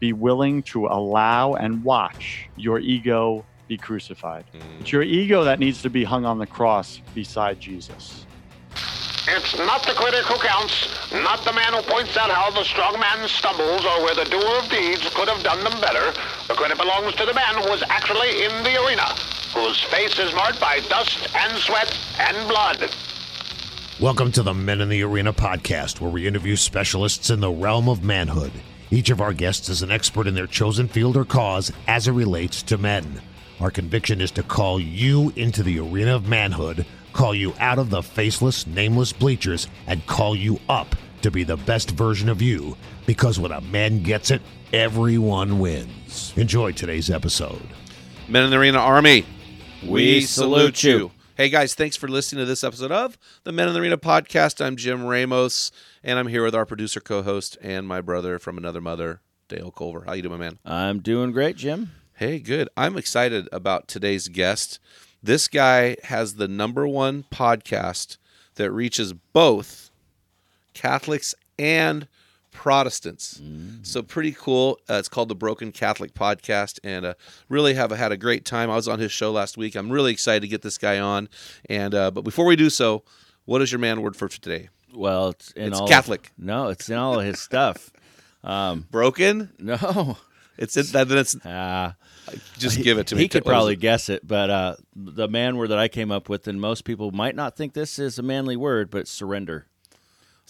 be willing to allow and watch your ego be crucified. Mm. It's your ego that needs to be hung on the cross beside Jesus. It's not the critic who counts, not the man who points out how the strong man stumbles or where the doer of deeds could have done them better. The credit belongs to the man who was actually in the arena, whose face is marked by dust and sweat and blood. Welcome to the Men in the Arena podcast, where we interview specialists in the realm of manhood. Each of our guests is an expert in their chosen field or cause as it relates to men. Our conviction is to call you into the arena of manhood, call you out of the faceless, nameless bleachers, and call you up to be the best version of you. Because when a man gets it, everyone wins. Enjoy today's episode. Men in the Arena Army, We salute you. Hey guys, thanks for listening to this episode of the Men in the Arena podcast. I'm Jim Ramos, and I'm here with our producer, co-host, and my brother from another mother, Dale Culver. How you doing, my man? I'm doing great, Jim. Hey, good. I'm excited about today's guest. This guy has the number one podcast that reaches both Catholics and Protestants. So pretty cool. Uh, it's called the Broken Catholic Podcast, and uh, really have had a great time. I was on his show last week. I'm really excited to get this guy on. And uh, but before we do so, what is your man word for today? Well, it's in It's Catholic. no, it's in all of his stuff. Um, Broken. no, It's in, then it's uh, just give it to me. he could What probably it? guess it, but uh, the man word that I came up with, and most people might not think this is a manly word, but surrender.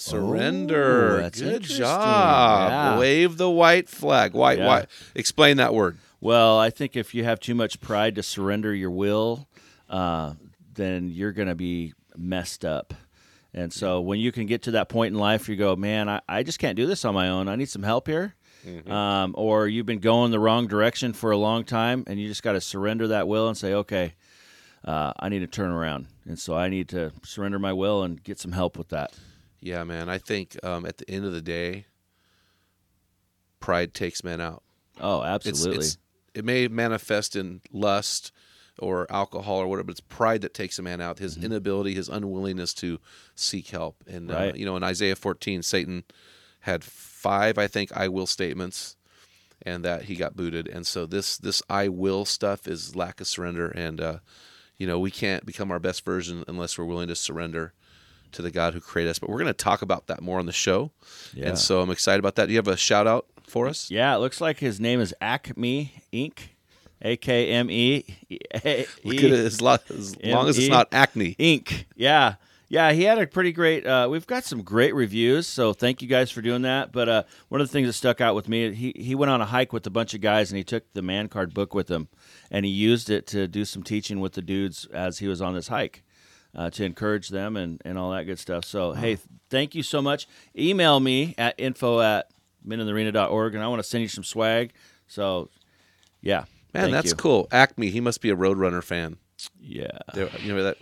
Surrender. Good job. Yeah. Wave the white flag. White, Yeah. white. Explain that word. Well, I think if you have too much pride to surrender your will, uh, then you're going to be messed up. And so when you can get to that point in life, you go, man, I, I just can't do this on my own. I need some help here. Um, or you've been going the wrong direction for a long time, and you just got to surrender that will and say, okay, uh, I need to turn around. And so I need to surrender my will and get some help with that. Yeah, man. I think um, at the end of the day, pride takes men out. Oh, absolutely. it's it may manifest in lust or alcohol or whatever, but it's pride that takes a man out. His inability, his unwillingness to seek help. And uh, you know, in Isaiah 14, Satan had five, I think, I will statements, and that he got booted. And so this this I will stuff is lack of surrender, and uh, you know, we can't become our best version unless we're willing to surrender to the God who created us. But we're going to talk about that more on the show, Yeah. and so I'm excited about that. Do you have a shout out for us? Yeah, it looks like his name is Acme Inc. A K M E. Look at it as, lo- as long as it's not acne. Inc. Yeah. Yeah, he had a pretty great. Uh, we've got some great reviews, so thank you guys for doing that. But uh, one of the things that stuck out with me, he he went on a hike with a bunch of guys, and he took the man card book with him, and he used it to do some teaching with the dudes as he was on this hike, uh, to encourage them and and all that good stuff. So hey, th- thank you so much. Email me at info at meninthearena.org, and I want to send you some swag. So yeah, Man, thank that's you. cool. Acme, he must be a Roadrunner fan. Yeah. There- You remember that?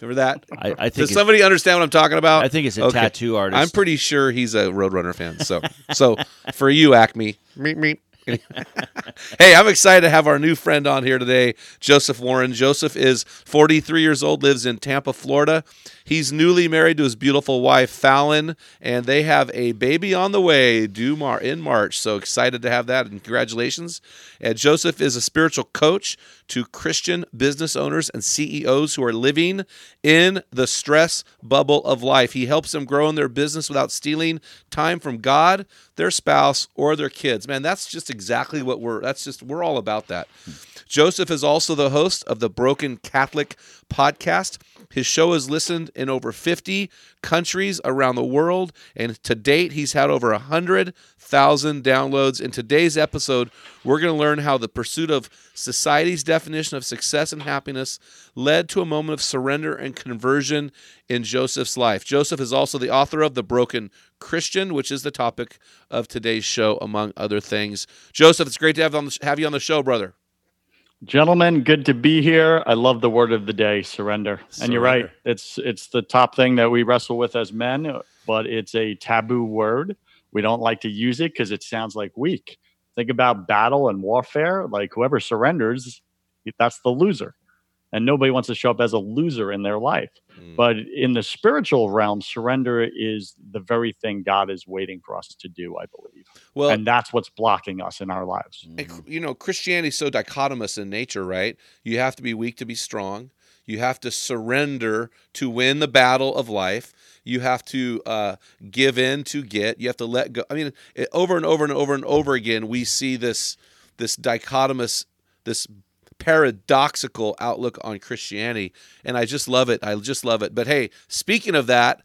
Remember that? I- I think Does somebody understand what I'm talking about? I think it's a tattoo artist. I'm pretty sure he's a Roadrunner fan. So, so for you, Acme. meep, meep. hey, I'm excited to have our new friend on here today, Joseph Warren. Joseph is 43 years old, lives in Tampa, Florida. He's newly married to his beautiful wife, Fallon, and they have a baby on the way due Mar- in March. So excited to have that, and congratulations. And Joseph is a spiritual coach to Christian business owners and CEOs who are living in the stress bubble of life. He helps them grow in their business without stealing time from God, their spouse, or their kids. Man, that's just exactly what we're. That's just we're all about that. Joseph is also the host of the Broken Catholic podcast. His show is listened in over 50 countries around the world, and to date, he's had over 100,000 downloads. In today's episode, we're going to learn how the pursuit of society's definition of success and happiness led to a moment of surrender and conversion in Joseph's life. Joseph is also the author of The Broken Christian, which is the topic of today's show, among other things. Joseph, it's great to have, have you on the show, brother. Gentlemen, good to be here. I love the word of the day, surrender. surrender. And you're right. It's it's the top thing that we wrestle with as men, but it's a taboo word. We don't like to use it because it sounds like weak. Think about battle and warfare. Like whoever surrenders, that's the loser and nobody wants to show up as a loser in their life. Mm. But in the spiritual realm, surrender is the very thing God is waiting for us to do, I believe. Well, and that's what's blocking us in our lives. You know, Christianity is so dichotomous in nature, right? You have to be weak to be strong. You have to surrender to win the battle of life. You have to uh, give in to get. You have to let go. I mean, it, over and over and over and over again, we see this this dichotomous this paradoxical outlook on Christianity. And I just love it. I just love it. But hey, speaking of that,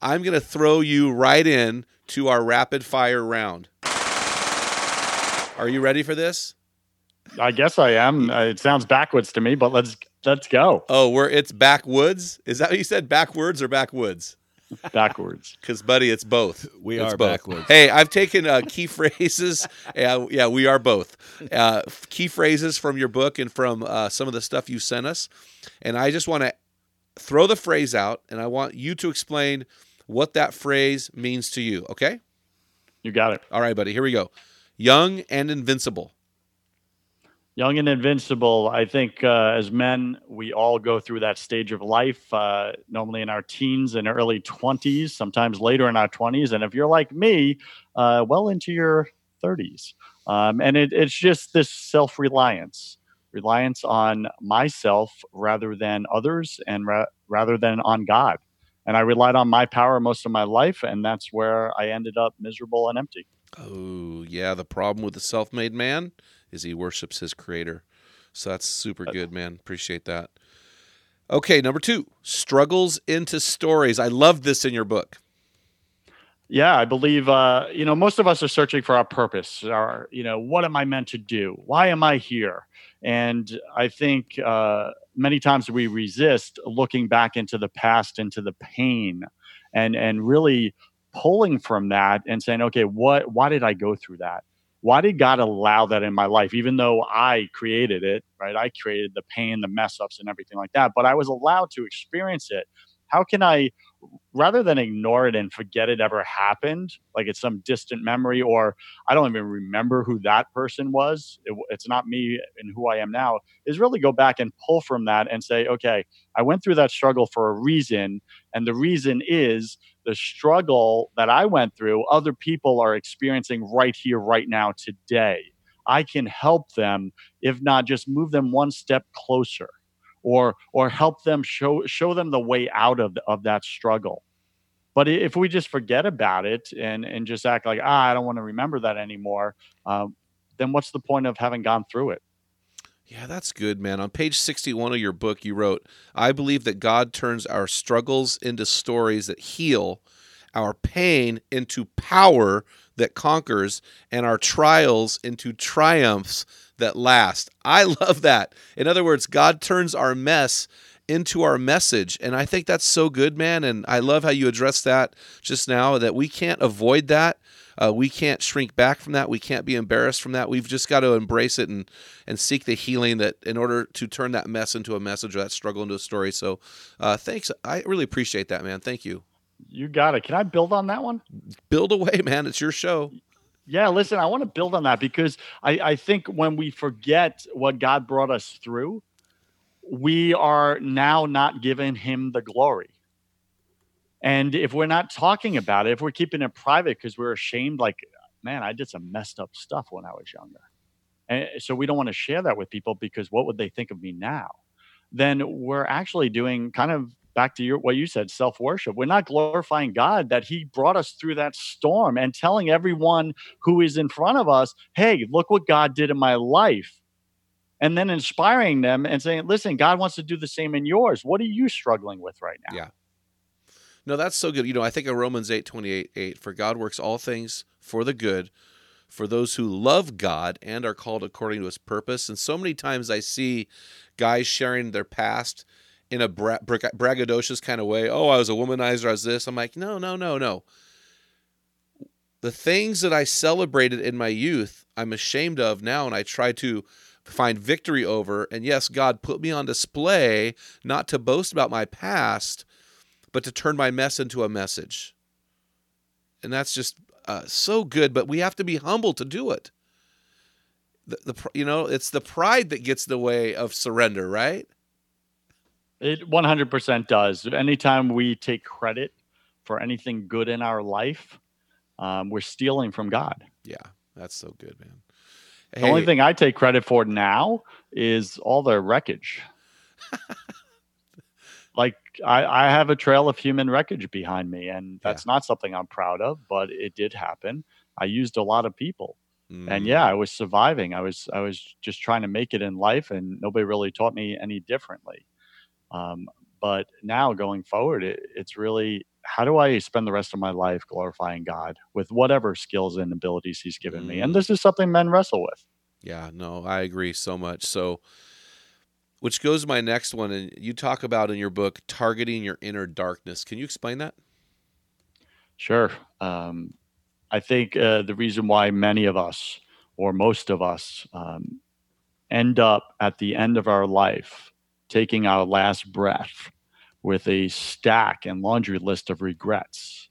I'm going to throw you right in to our rapid fire round. Are you ready for this? I guess I am. Uh, it sounds backwards to me, but let's let's go. Oh, where it's backwoods? Is that what you said? Backwards or backwoods? Backwards. Because, buddy, it's both. We it's are both. backwards. Hey, I've taken uh, key phrases. Uh, yeah, we are both. Uh, key phrases from your book and from uh, some of the stuff you sent us. And I just want to throw the phrase out, and I want you to explain what that phrase means to you, okay? You got it. All right, buddy, here we go. Young and invincible. Young and invincible. I think uh, as men, we all go through that stage of life, uh, normally in our teens and early 20s, sometimes later in our 20s. And if you're like me, uh, well into your 30s. Um, and it, it's just this self reliance, reliance on myself rather than others and ra- rather than on God. And I relied on my power most of my life. And that's where I ended up miserable and empty. Oh, yeah. The problem with the self made man is he worships his creator. So that's super good, man. Appreciate that. Okay, number two, struggles into stories. I love this in your book. Yeah, I believe uh, you know most of us are searching for our purpose. Our you know what am I meant to do? Why am I here? And I think uh, many times we resist looking back into the past, into the pain, and and really pulling from that and saying, okay, what? Why did I go through that? Why did God allow that in my life? Even though I created it, right? I created the pain, the mess ups, and everything like that, but I was allowed to experience it. How can I, rather than ignore it and forget it ever happened, like it's some distant memory, or I don't even remember who that person was, it, it's not me and who I am now, is really go back and pull from that and say, okay, I went through that struggle for a reason. And the reason is the struggle that I went through, other people are experiencing right here, right now, today. I can help them, if not just move them one step closer or or help them show show them the way out of, of that struggle. But if we just forget about it and, and just act like, ah, I don't want to remember that anymore, um, then what's the point of having gone through it? Yeah, that's good, man. On page 61 of your book, you wrote, I believe that God turns our struggles into stories that heal, our pain into power that conquers, and our trials into triumphs that last. I love that. In other words, God turns our mess into our message. And I think that's so good, man. And I love how you addressed that just now that we can't avoid that. Uh, we can't shrink back from that. We can't be embarrassed from that. We've just got to embrace it and and seek the healing that in order to turn that mess into a message or that struggle into a story. So, uh, thanks. I really appreciate that, man. Thank you. You got it. Can I build on that one? Build away, man. It's your show. Yeah, listen, I want to build on that because I, I think when we forget what God brought us through, we are now not giving him the glory. And if we're not talking about it, if we're keeping it private because we're ashamed, like, man, I did some messed up stuff when I was younger. And eh, so we don't want to share that with people because what would they think of me now? Then we're actually doing kind of back to your what you said, self worship. We're not glorifying God that He brought us through that storm and telling everyone who is in front of us, "Hey, look what God did in my life." And then inspiring them and saying, "Listen, God wants to do the same in yours. What are you struggling with right now?" Yeah. No, that's so good. You know, I think of Romans 8, 28, 8, for God works all things for the good for those who love God and are called according to his purpose. And so many times I see guys sharing their past in a bra- bra- braggadocious kind of way. Oh, I was a womanizer, I was this. I'm like, no, no, no, no. The things that I celebrated in my youth, I'm ashamed of now, and I try to find victory over. And yes, God put me on display not to boast about my past, but to turn my mess into a message. And that's just uh, so good, but we have to be humble to do it. The, the you know it's the pride that gets in the way of surrender, right? It 100% does. Anytime we take credit for anything good in our life, um, we're stealing from God. Yeah, that's so good, man. Hey. The only thing I take credit for now is all the wreckage. like I, I have a trail of human wreckage behind me, and that's yeah. not something I'm proud of, but it did happen. I used a lot of people. Mm. And yeah, I was surviving. I was I was just trying to make it in life, and nobody really taught me any differently. Um, but now going forward, it, it's really how do I spend the rest of my life glorifying God with whatever skills and abilities He's given mm. me? And mm. this is something men wrestle with. Yeah, no, I agree so much. So, which goes to my next one, and you talk about in your book targeting your inner darkness. Can you explain that? Sure. Um, I think uh, the reason why many of us, or most of us, um, end up at the end of our life taking our last breath with a stack and laundry list of regrets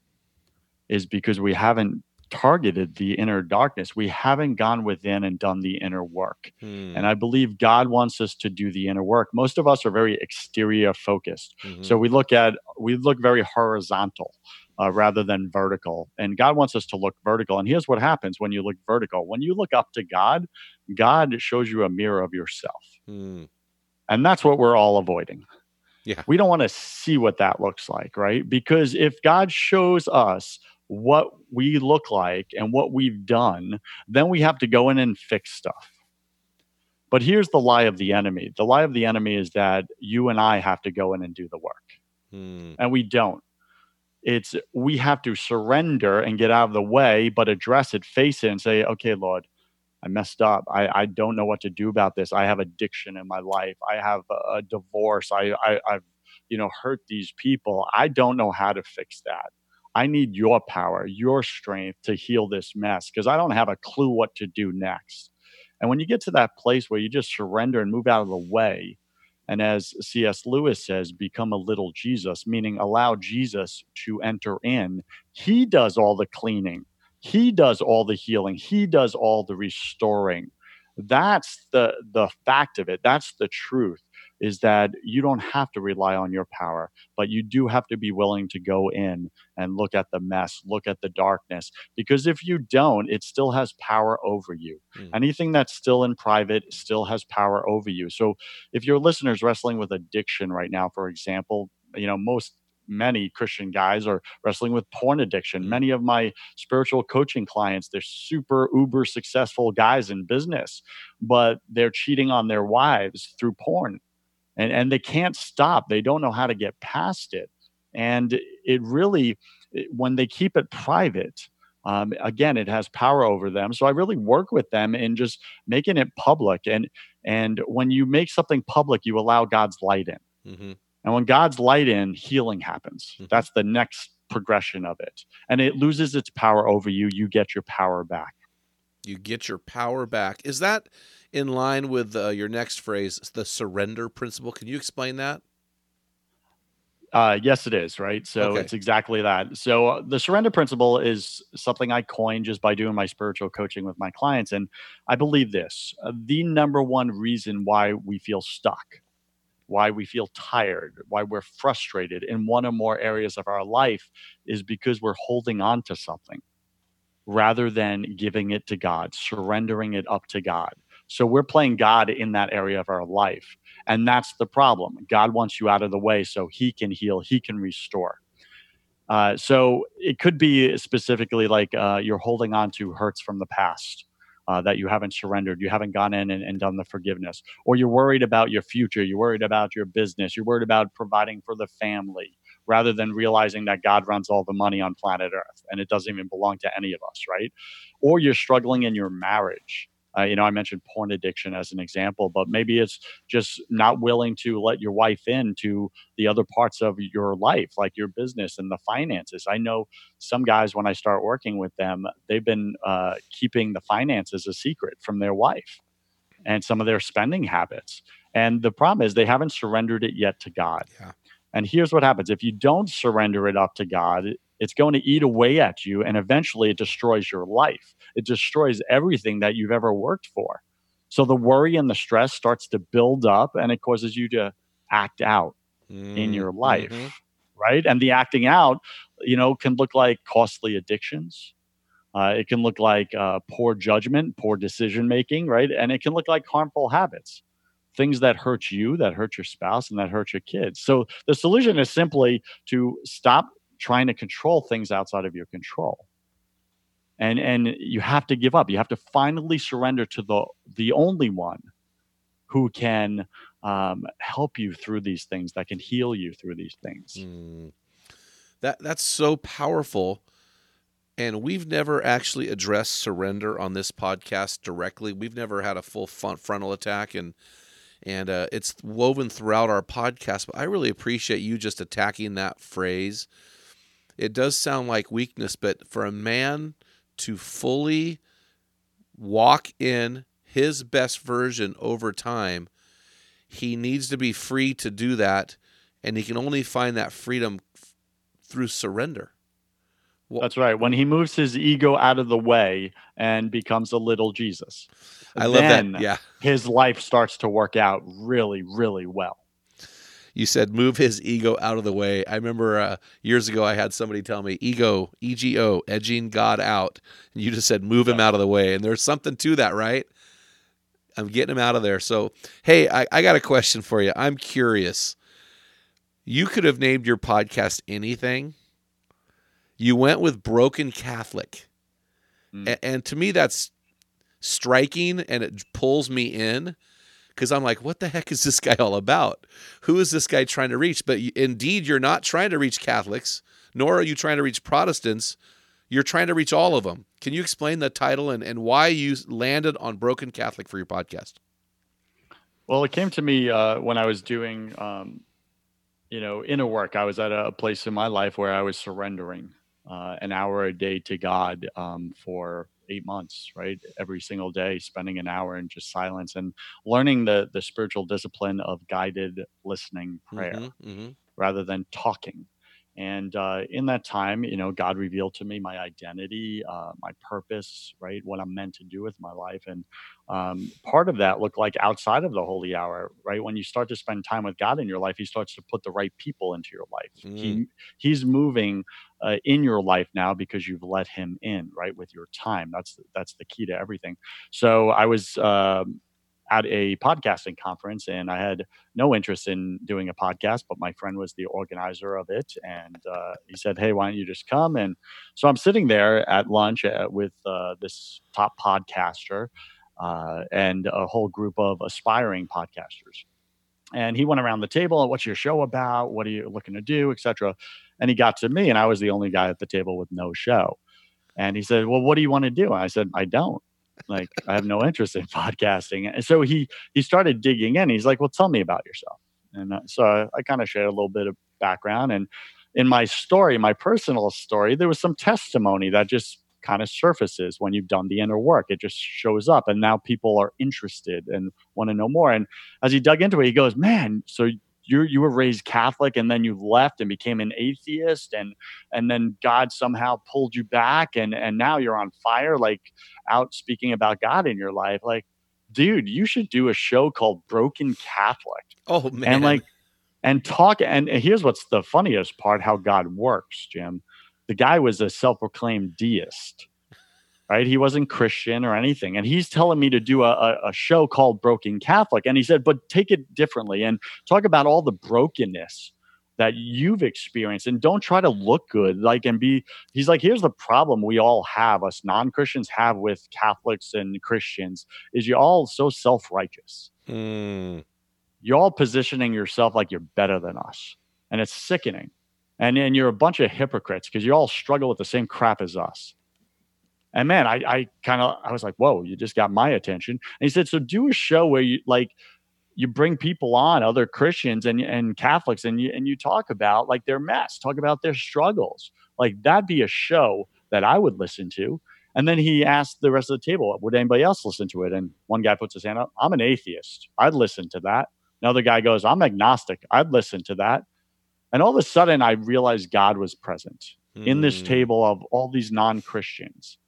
is because we haven't targeted the inner darkness. We haven't gone within and done the inner work. Hmm. And I believe God wants us to do the inner work. Most of us are very exterior focused. Mm-hmm. So we look at, we look very horizontal. Uh, rather than vertical. And God wants us to look vertical. And here's what happens when you look vertical when you look up to God, God shows you a mirror of yourself. Hmm. And that's what we're all avoiding. Yeah. We don't want to see what that looks like, right? Because if God shows us what we look like and what we've done, then we have to go in and fix stuff. But here's the lie of the enemy the lie of the enemy is that you and I have to go in and do the work. Hmm. And we don't. It's we have to surrender and get out of the way, but address it, face it, and say, okay, Lord, I messed up. I, I don't know what to do about this. I have addiction in my life. I have a, a divorce. I, I, I've, you know, hurt these people. I don't know how to fix that. I need your power, your strength to heal this mess because I don't have a clue what to do next. And when you get to that place where you just surrender and move out of the way, and as C.S. Lewis says, become a little Jesus, meaning allow Jesus to enter in, he does all the cleaning, he does all the healing, he does all the restoring. That's the the fact of it. That's the truth is that you don't have to rely on your power, but you do have to be willing to go in and look at the mess, look at the darkness. Because if you don't, it still has power over you. Mm. Anything that's still in private still has power over you. So if your listeners wrestling with addiction right now, for example, you know, most many Christian guys are wrestling with porn addiction. Mm. Many of my spiritual coaching clients, they're super uber successful guys in business, but they're cheating on their wives through porn and and they can't stop. They don't know how to get past it. And it really when they keep it private um, again it has power over them. So i really work with them in just making it public. And and when you make something public you allow god's light in. Mm-hmm. and when god's light in healing happens. Mm-hmm. that's the next progression of it. And it loses its power over you. You get your power back. You get your power back. Is that in line with uh, your next phrase, the surrender principle. Can you explain that? Uh, yes, it is. Right. So okay. it's exactly that. So uh, the surrender principle is something I coined just by doing my spiritual coaching with my clients. And I believe this uh, the number one reason why we feel stuck, why we feel tired, why we're frustrated in one or more areas of our life is because we're holding on to something rather than giving it to God, surrendering it up to God So we're playing God in that area of our life. And that's the problem. God wants you out of the way so he can heal, he can restore. Uh, so it could be specifically like uh, you're holding on to hurts from the past. Uh, that you haven't surrendered, you haven't gone in and, and, done the forgiveness, or you're worried about your future, you're worried about your business, you're worried about providing for the family, rather than realizing that God runs all the money on planet Earth and it doesn't even belong to any of us, right? Or you're struggling in your marriage uh, you know, I mentioned porn addiction as an example, but maybe it's just not willing to let your wife into the other parts of your life, like your business and the finances. I know some guys, when I start working with them, they've been uh, keeping the finances a secret from their wife and some of their spending habits. And the problem is they haven't surrendered it yet to God. Yeah. And here's what happens if you don't surrender it up to God, it's going to eat away at you and eventually it destroys your life. It destroys everything that you've ever worked for. So the worry and the stress starts to build up and it causes you to act out mm, in your life. Mm-hmm. Right. And the acting out, you know, can look like costly addictions. Uh, it can look like uh, poor judgment, poor decision making, right? And it can look like harmful habits, things that hurt you, that hurt your spouse, and that hurt your kids. So the solution is simply to stop trying to control things outside of your control. And and you have to give up. You have to finally surrender to the the only one who can um, help you through these things that can heal you through these things. Mm. that that's so powerful. And we've never actually addressed surrender on this podcast directly. We've never had a full front, frontal attack and and uh, it's woven throughout our podcast but i really appreciate you just attacking that phrase it does sound like weakness, but for a man to fully walk in his best version over time, he needs to be free to do that. And he can only find that freedom through surrender. Well, That's right. When he moves his ego out of the way and becomes a little Jesus. I love that. Yeah. His life starts to work out really, really well you said move his ego out of the way. I remember uh, years ago I had somebody tell me ego, E G O, edging God out. And you just said move him out of the way. And there's something to that, right? I'm getting him out of there. So, hey, I, I got a question for you. I'm curious. You could have named your podcast anything. You went with Broken Catholic. Mm. And, and to me, that's striking and it pulls me in because I'm like, what the heck is this guy all about? Who is this guy trying to reach? But indeed, you're not trying to reach Catholics, nor are you trying to reach Protestants. You're trying to reach all of them. Can you explain the title and, and why you landed on Broken Catholic for your podcast? Well, it came to me uh, when I was doing, um, you know, inner work. I was at a place in my life where I was surrendering uh, an hour a day to God um, for eight months, right? Every single day, spending an hour in just silence and learning the the spiritual discipline of guided listening prayer mm-hmm, mm-hmm. rather than talking. And uh, in that time, you know, God revealed to me my identity, uh, my purpose, right? What I'm meant to do with my life. And um, part of that looked like outside of the holy hour, right? When you start to spend time with God in your life, He starts to put the right people into your life. Mm. He He's moving uh, in your life now because you've let Him in, right? With your time. That's that's the key to everything. So I was. Um, at a podcasting conference and I had no interest in doing a podcast, but my friend was the organizer of it. And uh, he said, Hey, why don't you just come? And so I'm sitting there at lunch uh, with uh, this top podcaster uh, and a whole group of aspiring podcasters. And he went around the table, what's your show about? What are you looking to do, etc. And he got to me, and I was the only guy at the table with no show. And he said, Well, what do you want to do? And I said, I don't like I have no interest in podcasting. And so he he started digging in. He's like, "Well, tell me about yourself." And uh, so I, I kind of shared a little bit of background. And in my story, my personal story, there was some testimony that just kind of surfaces when you've done the inner work. It just shows up, and now people are interested and want to know more. And as he dug into it, he goes, "Man, so you you were raised Catholic and then you left and became an atheist and and then God somehow pulled you back and and now you're on fire like out speaking about God in your life. Like dude you should do a show called Broken Catholic. Oh man. and like and talk and here's what's the funniest part how God works Jim. The guy was a self-proclaimed deist right? He wasn't Christian or anything. And he's telling me to do a, a, a, show called Broken Catholic. And he said, but take it differently and talk about all the brokenness that you've experienced and don't try to look good like and be he's like here's the problem we all have us non-christians have with catholics and christians is you're all so self-righteous mm. you're all positioning yourself like you're better than us and it's sickening and and you're a bunch of hypocrites because you all struggle with the same crap as us and man i i kind of i was like whoa you just got my attention and he said so do a show where you like you bring people on, other Christians and and Catholics, and you and you talk about like their mess, talk about their struggles. Like that'd be a show that I would listen to. And then he asked the rest of the table, would anybody else listen to it? And one guy puts his hand up, I'm an atheist. I'd listen to that. Another guy goes, I'm agnostic. I'd listen to that. And all of a sudden, I realized God was present mm. in this hmm. table of all these non Christians.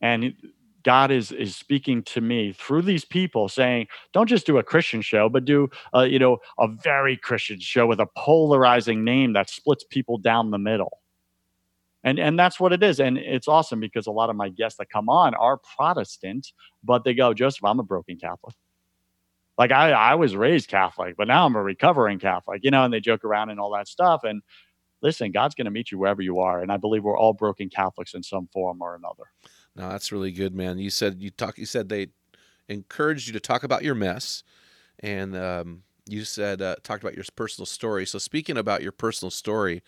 And God is is speaking to me through these people, saying, "Don't just do a Christian show, but do a, you know a very Christian show with a polarizing name that splits people down the middle." And and that's what it is, and it's awesome because a lot of my guests that come on are Protestant, but they go, "Joseph, I'm a broken Catholic." Like I I was raised Catholic, but now I'm a recovering Catholic, you know, and they joke around and all that stuff. And listen, God's going to meet you wherever you are, and I believe we're all broken Catholics in some form or another. No, that's really good, man. You said you talk. You said they encouraged you to talk about your mess, and um, you said uh, talked about your personal story. So speaking about your personal story,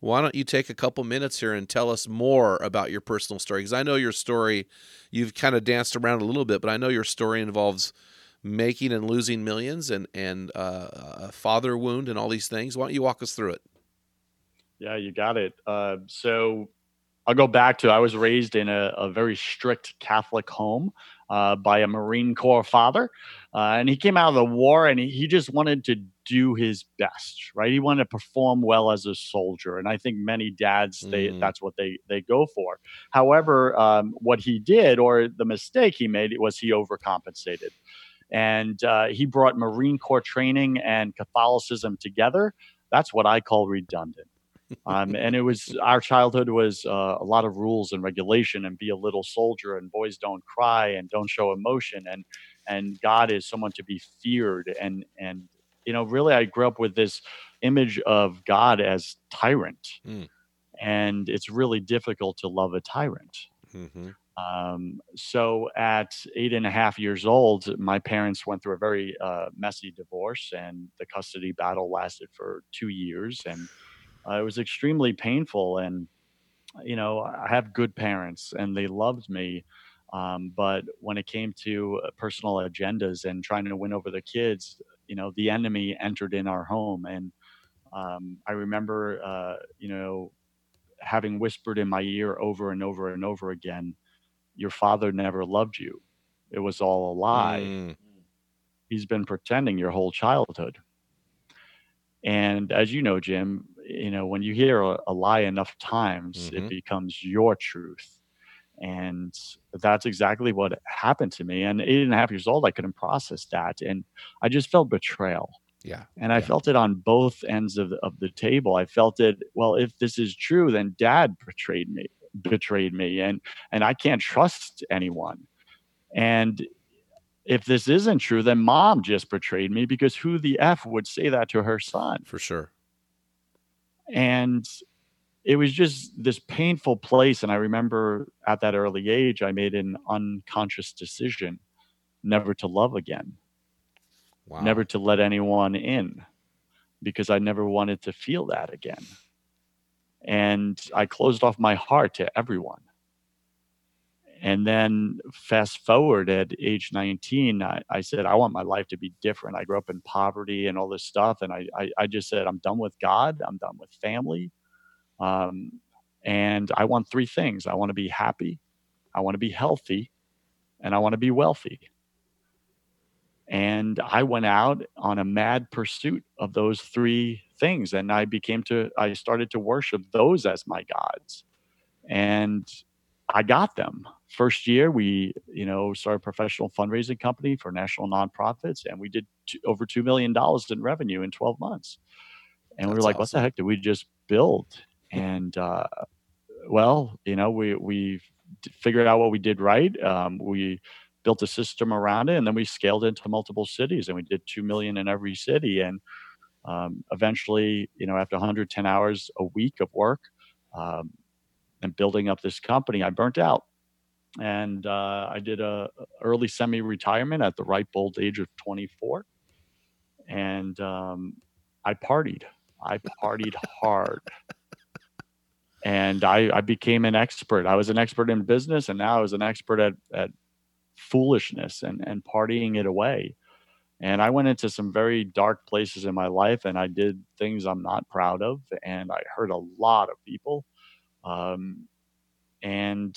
why don't you take a couple minutes here and tell us more about your personal story? Because I know your story. You've kind of danced around a little bit, but I know your story involves making and losing millions and and uh, a father wound and all these things. Why don't you walk us through it? Yeah, you got it. Uh, so I'll go back to I was raised in a, a very strict Catholic home uh, by a Marine Corps father. Uh, and he came out of the war and he, he just wanted to do his best, right? He wanted to perform well as a soldier. And I think many dads, they mm. that's what they, they go for. However, um, what he did or the mistake he made was he overcompensated. And uh, he brought Marine Corps training and Catholicism together. That's what I call redundant um, and it was our childhood was uh, a lot of rules and regulation and be a little soldier and boys don't cry and don't show emotion and and God is someone to be feared and and you know really I grew up with this image of God as tyrant mm. and it's really difficult to love a tyrant. Mm-hmm. Um, so at eight and a half years old, my parents went through a very uh, messy divorce, and the custody battle lasted for two years. And uh, it was extremely painful and you know i have good parents and they loved me um, but when it came to uh, personal agendas and trying to win over the kids you know the enemy entered in our home and um, i remember uh, you know having whispered in my ear over and over and over again your father never loved you. It was all a lie. Mm. he's been pretending your whole childhood. And as you know jim you know when you hear a, a lie enough times mm-hmm. it becomes your truth. And that's exactly what happened to me and eight and a half years old i couldn't process that and i just felt betrayal. Yeah and i yeah. felt it on both ends of the, of the table. I felt it well if this is true then dad betrayed me betrayed me and and i can't trust anyone. And if this isn't true then mom just betrayed me because who the f would say that to her son? For sure and it was just this painful place and i remember at that early age i made an unconscious decision never to love again. Wow. never to let anyone in because i never wanted to feel that again. And i closed off my heart to everyone and then fast forward at age 19, I, I, said, I want my life to be different. I grew up in poverty and all this stuff. And I, I, I just said, I'm done with God. I'm done with family. Um, and I want three things I want to be happy, I want to be healthy, and I want to be wealthy. And I went out on a mad pursuit of those three things. And I became to, I started to worship those as my gods. And I got them. First year, we you know started a professional fundraising company for national nonprofits, and we did two, over two million dollars in revenue in 12 months. And That's we were like, awesome. "What the heck did we just build?" And uh, well, you know, we we figured out what we did right. Um, we built a system around it, and then we scaled into multiple cities, and we did two million in every city. And um, eventually, you know, after 110 hours a week of work um, and building up this company, I burnt out, and uh, I did a early semi-retirement at the ripe old age of 24, and um, I partied. I partied hard. And I, I became an expert. I was an expert in business, and now I was an expert at, at foolishness and, and partying it away. And I went into some very dark places in my life, and I did things I'm not proud of, and I hurt a lot of people. Um, and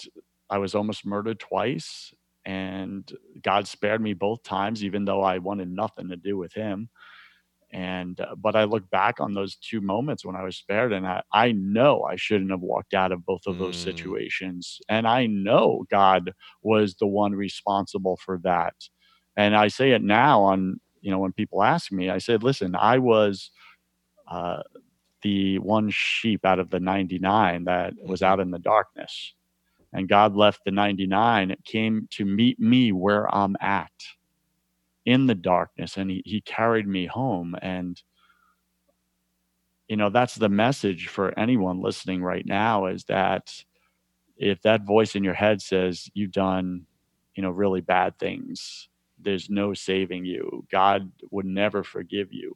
I was almost murdered twice, and God spared me both times, even though I wanted nothing to do with Him. And uh, but i look back on those two moments when i was spared and i, I know i shouldn't have walked out of both of those Mm. situations. And i know god was the one responsible for that. And i say it now on you know when people ask me i said listen i was uh, the one sheep out of the 99 that was out in the darkness. And god left the 99 it came to meet me where i'm at in the darkness and he, he carried me home. And you know that's the message for anyone listening right now is that if that voice in your head says you've done you know really bad things. There's no saving you. God would never forgive you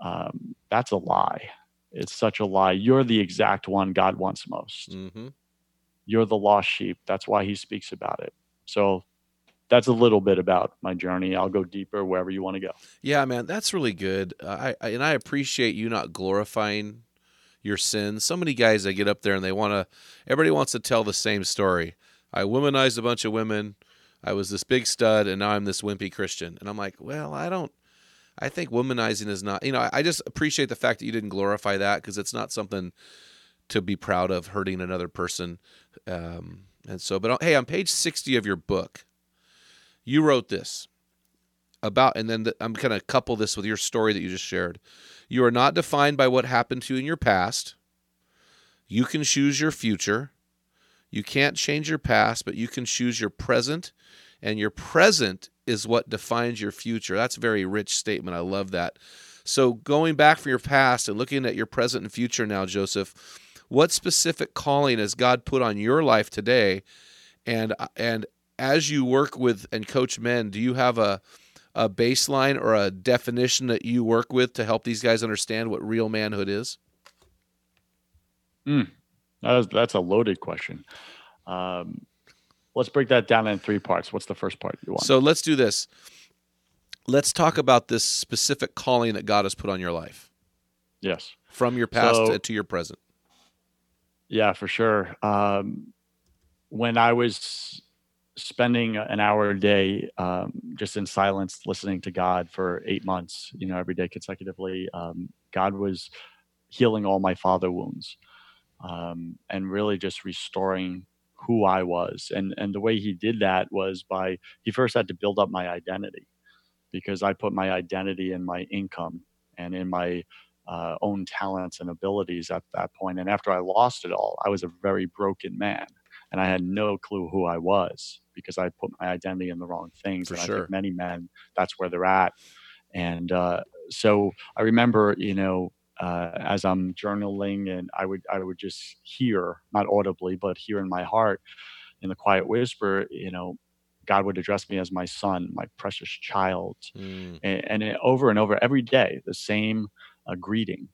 um, that's a lie it's such a lie you're the exact one god wants most hmm you're the lost sheep that's why he speaks about it so that's a little bit about my journey i'll go deeper wherever you want to go Yeah, man, that's really good. Uh, I, I and I appreciate you not glorifying your sins. So many guys that get up there and they want to. Everybody wants to tell the same story. I womanized a bunch of women. I was this big stud, and now I'm this wimpy Christian. And I'm like, well, I don't. I think womanizing is not. You know, I just appreciate the fact that you didn't glorify that because it's not something to be proud of hurting another person. Um, and so, but hey, on page 60 of your book, you wrote this about, and then the, I'm going to couple this with your story that you just shared. You are not defined by what happened to you in your past. You can choose your future. You can't change your past, but you can choose your present, and your present is what defines your future. That's a very rich statement. I love that. So, going back from your past and looking at your present and future now, Joseph, what specific calling has God put on your life today? And and as you work with and coach men, do you have a a baseline or a definition that you work with to help these guys understand what real manhood is? That is, that's a loaded question. Um, let's break that down in three parts. What's the first part you want? So let's do this. Let's talk about this specific calling that God has put on your life yes. from your past So- to, to your present. Yeah, for sure. Um, when I was spending an hour a day um, just in silence listening to God for eight months, you know, every day consecutively, um, God was healing all my father wounds um, and really just restoring who I was. And and the way He did that was by He first had to build up my identity because I put my identity in my income and in my uh, own talents and abilities at that point. And after I lost it all, I was a very broken man, and I had no clue who I was because I put my identity in the wrong things. For and I sure. think many men, that's where they're at. And uh, so I remember, you know, uh, as I'm journaling, and I would I would just hear, not audibly, but hear in my heart, in the quiet whisper, you know, God would address me as my son, my precious child, Mm, and, and it, over and over every day the same uh, greeting.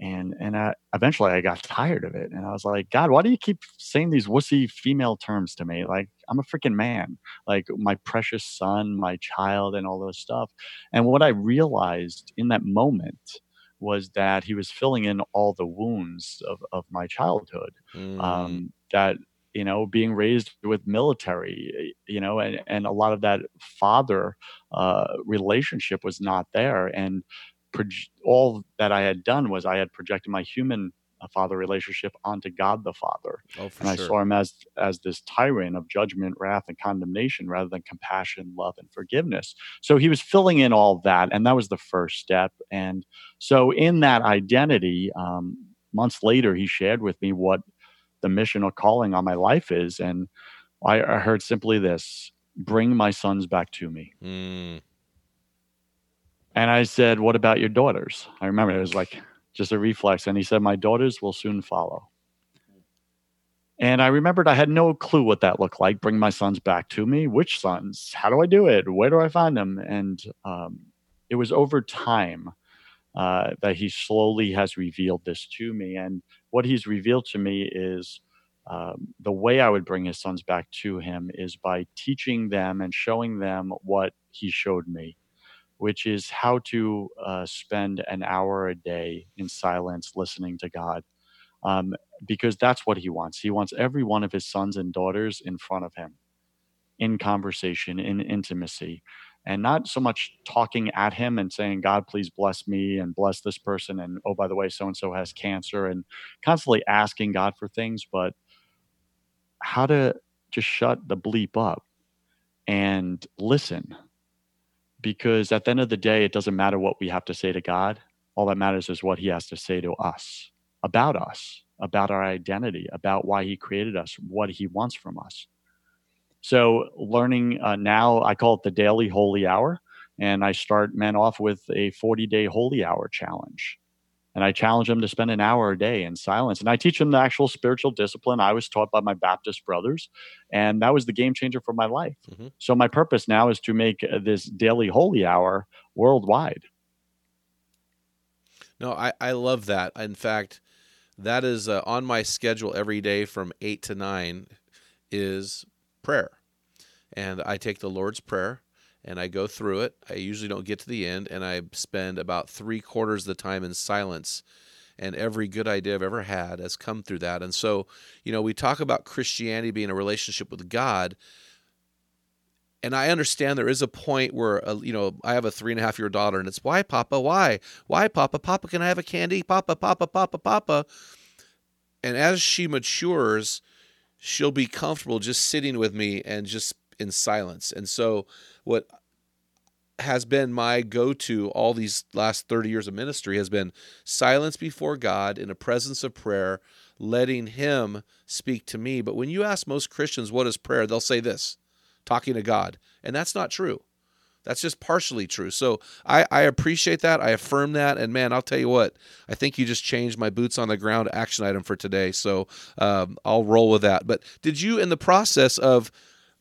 And and I, eventually i got tired of it and i was like god why do you keep saying these wussy female terms to me? Like i'm a freaking man. Like my precious son my child and all this stuff. And what i realized in that moment was that he was filling in all the wounds of, of my childhood mm, um, that you know being raised with military you know and, and a lot of that father uh, relationship was not there. And proj- all that i had done was i had projected my human uh, father relationship onto god the father oh, for and i sure. saw him as as this tyrant of judgment wrath and condemnation rather than compassion love and forgiveness so he was filling in all that and that was the first step and so in that identity um, months later he shared with me what the mission or calling on my life is. And I, I heard simply this bring my sons back to me. Mm. And I said, What about your daughters? I remember it was like just a reflex. And he said, My daughters will soon follow. And I remembered I had no clue what that looked like. Bring my sons back to me. Which sons? How do I do it? Where do I find them? And um, it was over time uh, that he slowly has revealed this to me. And what he's revealed to me is um, the way I would bring his sons back to him is by teaching them and showing them what he showed me, which is how to uh, spend an hour a day in silence listening to God. Um, because that's what he wants. He wants every one of his sons and daughters in front of him in conversation, in intimacy, and not so much talking at him and saying, God, please bless me and bless this person. And oh, by the way, so and so has cancer, and constantly asking God for things, but how to just shut the bleep up and listen. Because at the end of the day, it doesn't matter what we have to say to God. All that matters is what he has to say to us about us about our identity, about why He created us, what He wants from us. So, learning uh, now, I call it the daily holy hour. And I start men off with a 40 day holy hour challenge. And I challenge them to spend an hour a day in silence. And I teach them the actual spiritual discipline I was taught by my Baptist brothers. And that was the game changer for my life. Mm-hmm. So, my purpose now is to make uh, this daily holy hour worldwide. No, I, I love that. In fact, that is uh, on my schedule every day from 8 to 9 is prayer and i take the lord's prayer and i go through it. I usually don't get to the end and i spend about three quarters of the time in silence and every good idea i've ever had has come through that. And so you know we talk about christianity being a relationship with god and I understand there is a point where uh, you know I have a three and a half year daughter, and it's why Papa, why, why Papa, Papa, can I have a candy, Papa, Papa, Papa, Papa, and as she matures, she'll be comfortable just sitting with me and just in silence. And so what has been my go-to all these last 30 years of ministry has been silence before God in a presence of prayer, letting him speak to me. But when you ask most Christians what is prayer, they'll say this talking to God. And that's not true. That's just partially true. So I, I appreciate that. I affirm that. And man, I'll tell you what, I think you just changed my boots on the ground action item for today. So um, I'll roll with that. But did you, in the process of,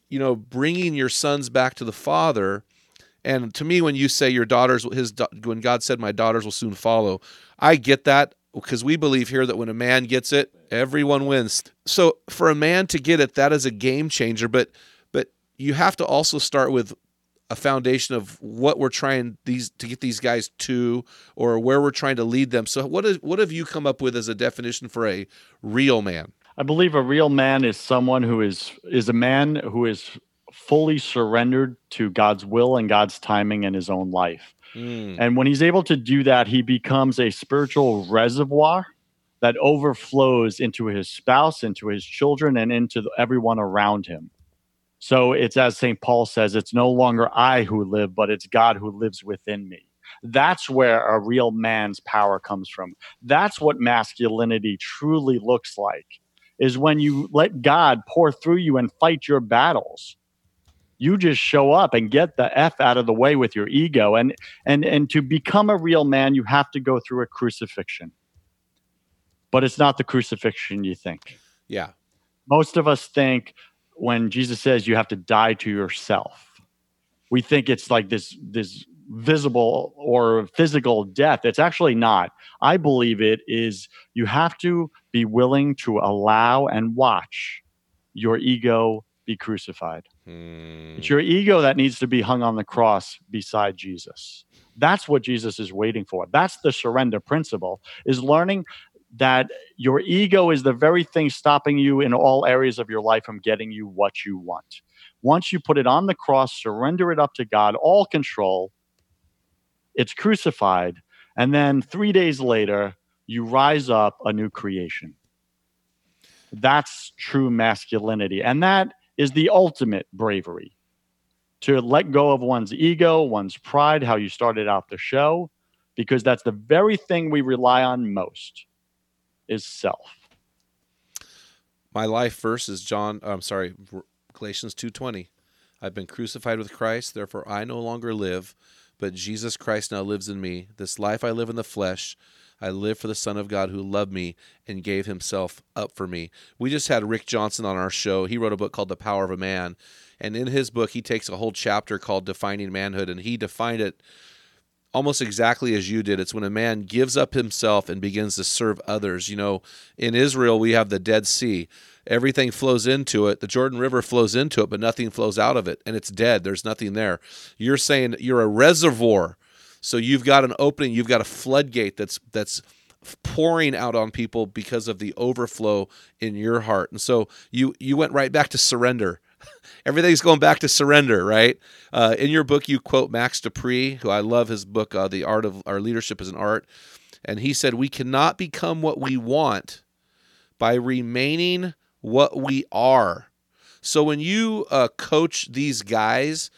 you know, bringing your sons back to the Father, and to me, when you say your daughters, his when God said, "My daughters will soon follow," I get that because we believe here that when a man gets it, everyone wins. So for a man to get it, that is a game changer. But but you have to also start with a foundation of what we're trying these to get these guys to or where we're trying to lead them. So what is what have you come up with as a definition for a real man? I believe a real man is someone who is is a man who is fully surrendered to God's will and God's timing in his own life. Mm. And when he's able to do that, he becomes a spiritual reservoir that overflows into his spouse, into his children, and into everyone around him. So it's as St. Paul says, it's no longer I who live, but it's God who lives within me. That's where a real man's power comes from. That's what masculinity truly looks like is when you let God pour through you and fight your battles. You just show up and get the F out of the way with your ego. And and and to become a real man, you have to go through a crucifixion. But it's not the crucifixion you think. Yeah. Most of us think, when Jesus says you have to die to yourself. We think it's like this this visible or physical death. It's actually not. I believe it is you have to be willing to allow and watch your ego be crucified. Hmm. It's your ego that needs to be hung on the cross beside Jesus. That's what Jesus is waiting for. That's the surrender principle is learning that your ego is the very thing stopping you in all areas of your life from getting you what you want. Once you put it on the cross, surrender it up to God, all control, it's crucified. And then three days later, you rise up a new creation. That's true masculinity. And that is the ultimate bravery to let go of one's ego, one's pride, how you started out the show, because that's the very thing we rely on most is self. My life verse is John. Uh, I'm sorry, Galatians two twenty. I've been crucified with Christ, therefore I no longer live, but Jesus Christ now lives in me. This life I live in the flesh, I live for the Son of God who loved me and gave himself up for me. We just had Rick Johnson on our show. He wrote a book called The Power of a Man. And in his book, he takes a whole chapter called Defining Manhood, and he defined it almost exactly as you did. It's when a man gives up himself and begins to serve others. You know, in Israel, we have the Dead Sea. Everything flows into it. The Jordan River flows into it, but nothing flows out of it, and it's dead. There's nothing there. You're saying you're a reservoir. So you've got an opening, you've got a floodgate that's that's pouring out on people because of the overflow in your heart. And so you you went right back to surrender everything's going back to surrender, right? Uh, in your book, you quote Max De Pree, who I love his book, uh, The Art of Our Leadership Is an Art. And he said, We cannot become what we want by remaining what we are. So when you uh, coach these guys,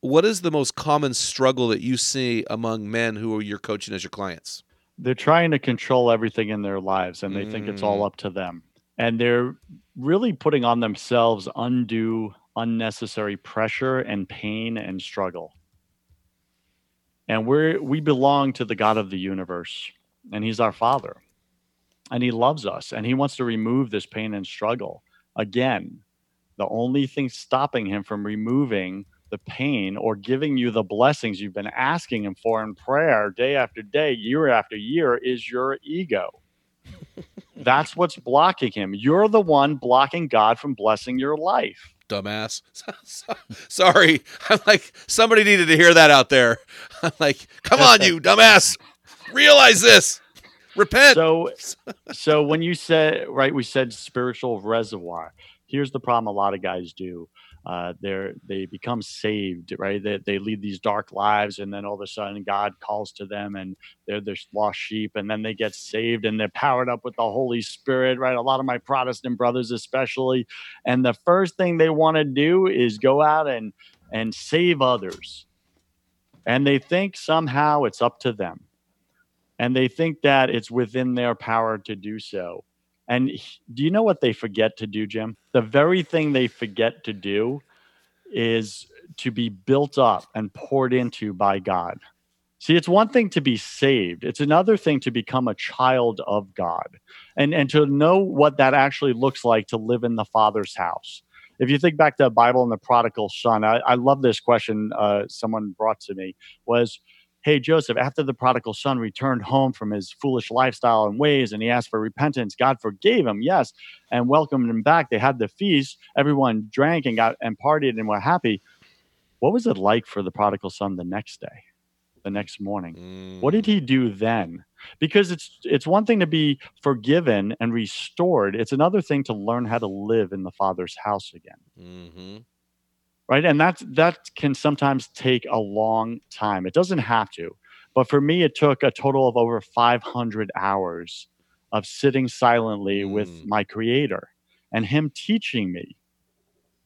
what is the most common struggle that you see among men who are you're coaching as your clients? They're trying to control everything in their lives and they mm. think it's all mm. up to them. And they're really putting on themselves undue unnecessary pressure and pain and struggle. And we're, we belong to the God of the universe, and He's our Father. And He loves us, and He wants to remove this pain and struggle. Again, the only thing stopping Him from removing the pain or giving you the blessings you've been asking Him for in prayer day after day, year after year, is your ego. That's what's blocking Him. You're the one blocking God from blessing your life dumbass. Sorry. I'm like, somebody needed to hear that out there. I'm like, come on, you dumbass. Realize this. Repent. So, so when you said, right, we said spiritual reservoir. Here's the problem a lot of guys do uh, they're they become saved, right? They, they lead these dark lives, and then all of a sudden God calls to them, and they're this lost sheep, and then they get saved, and they're powered up with the Holy Spirit, right? A lot of my Protestant brothers, especially, and the first thing they want to do is go out and and save others, and they think somehow it's up to them, and they think that it's within their power to do so. And do you know what they forget to do, Jim? The very thing they forget to do is to be built up and poured into by God. See, it's one thing to be saved. It's another thing to become a child of God and, and to know what that actually looks like to live in the Father's house. If you think back to the Bible and the prodigal son, I, I love this question uh, someone brought to me was, hey, Joseph, after the prodigal son returned home from his foolish lifestyle and ways and he asked for repentance, God forgave him, yes, and welcomed him back. They had the feast, everyone drank and got and partied and were happy. What was it like for the prodigal son the next day, the next morning? Mm. What did he do then? Because it's it's one thing to be forgiven and restored. It's another thing to learn how to live in the Father's house again. Mm-hmm right? And that that can sometimes take a long time. It doesn't have to, but for me, it took a total of over 500 hours of sitting silently mm. with my Creator and Him teaching me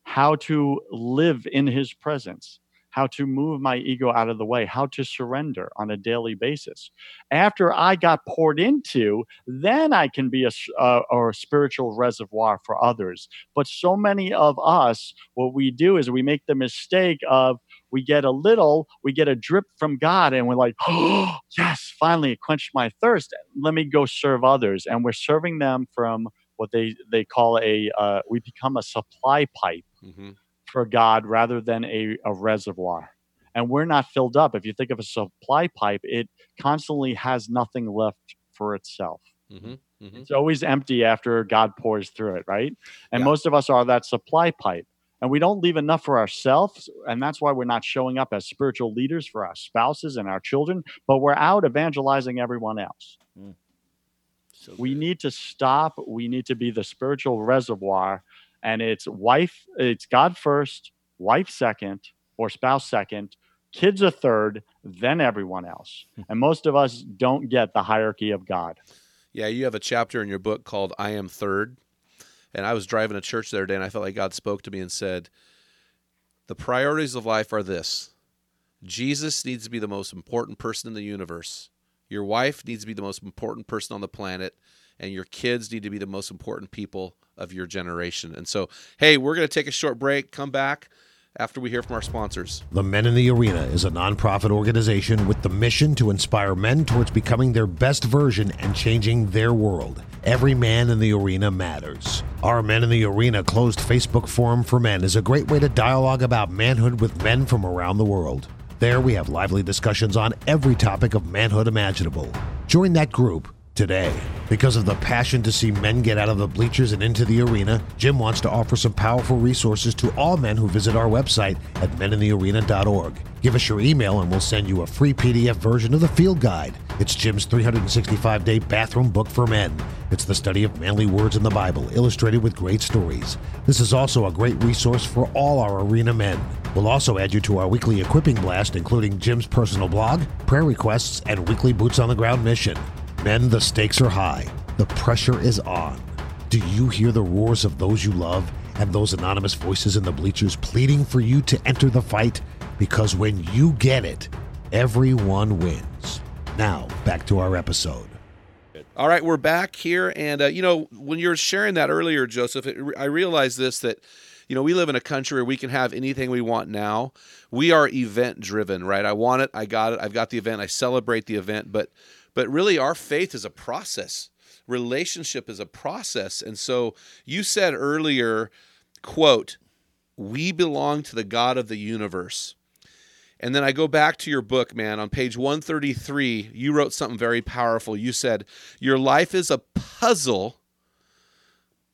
how to live in His presence how to move my ego out of the way, how to surrender on a daily basis. After I got poured into, then I can be a, a, a, spiritual reservoir for others. But so many of us, what we do is we make the mistake of we get a little, we get a drip from God, and we're like, oh, yes, finally, it quenched my thirst. Let me go serve others. And we're serving them from what they, they call a, uh, we become a supply pipe. Mm-hmm for God rather than a, a reservoir. And we're not filled up. If you think of a supply pipe, it constantly has nothing left for itself. Mm-hmm, mm-hmm. It's always empty after God pours through it, right? And yeah. most of us are that supply pipe. And we don't leave enough for ourselves. And that's why we're not showing up as spiritual leaders for our spouses and our children, but we're out evangelizing everyone else. Mm. So we need to stop. We need to be the spiritual reservoir and it's wife, it's God first, wife second, or spouse second, kids a third, then everyone else. Hmm. And most of us don't get the hierarchy of God. Yeah, you have a chapter in your book called I Am Third. And I was driving to church the other day and I felt like God spoke to me and said, The priorities of life are this Jesus needs to be the most important person in the universe. Your wife needs to be the most important person on the planet and your kids need to be the most important people of your generation. And so, hey, we're going to take a short break, come back after we hear from our sponsors. The Men in the Arena is a nonprofit organization with the mission to inspire men towards becoming their best version and changing their world. Every man in the arena matters. Our Men in the Arena closed Facebook forum for men is a great way to dialogue about manhood with men from around the world. There we have lively discussions on every topic of manhood imaginable. Join that group today. Because of the passion to see men get out of the bleachers and into the arena, Jim wants to offer some powerful resources to all men who visit our website at meninthearena.org. Give us your email and we'll send you a free PDF version of the field guide. It's Jim's 365 day bathroom book for men. It's the study of manly words in the Bible, illustrated with great stories. This is also a great resource for all our arena men. We'll also add you to our weekly equipping blast, including Jim's personal blog, prayer requests, and weekly boots on the ground mission. Men, the stakes are high. The pressure is on. Do you hear the roars of those you love and those anonymous voices in the bleachers pleading for you to enter the fight? Because when you get it, everyone wins. Now, back to our episode. All right, we're back here, and uh, you know when you were sharing that earlier, Joseph, it, I realized this that you know we live in a country where we can have anything we want now. We are event driven, right? I want it, I got it, I've got the event, I celebrate the event, but but really our faith is a process. Relationship is a process, and so you said earlier, quote, "We belong to the God of the universe." And then I go back to your book, man. On page 133, you wrote something very powerful. You said, Your life is a puzzle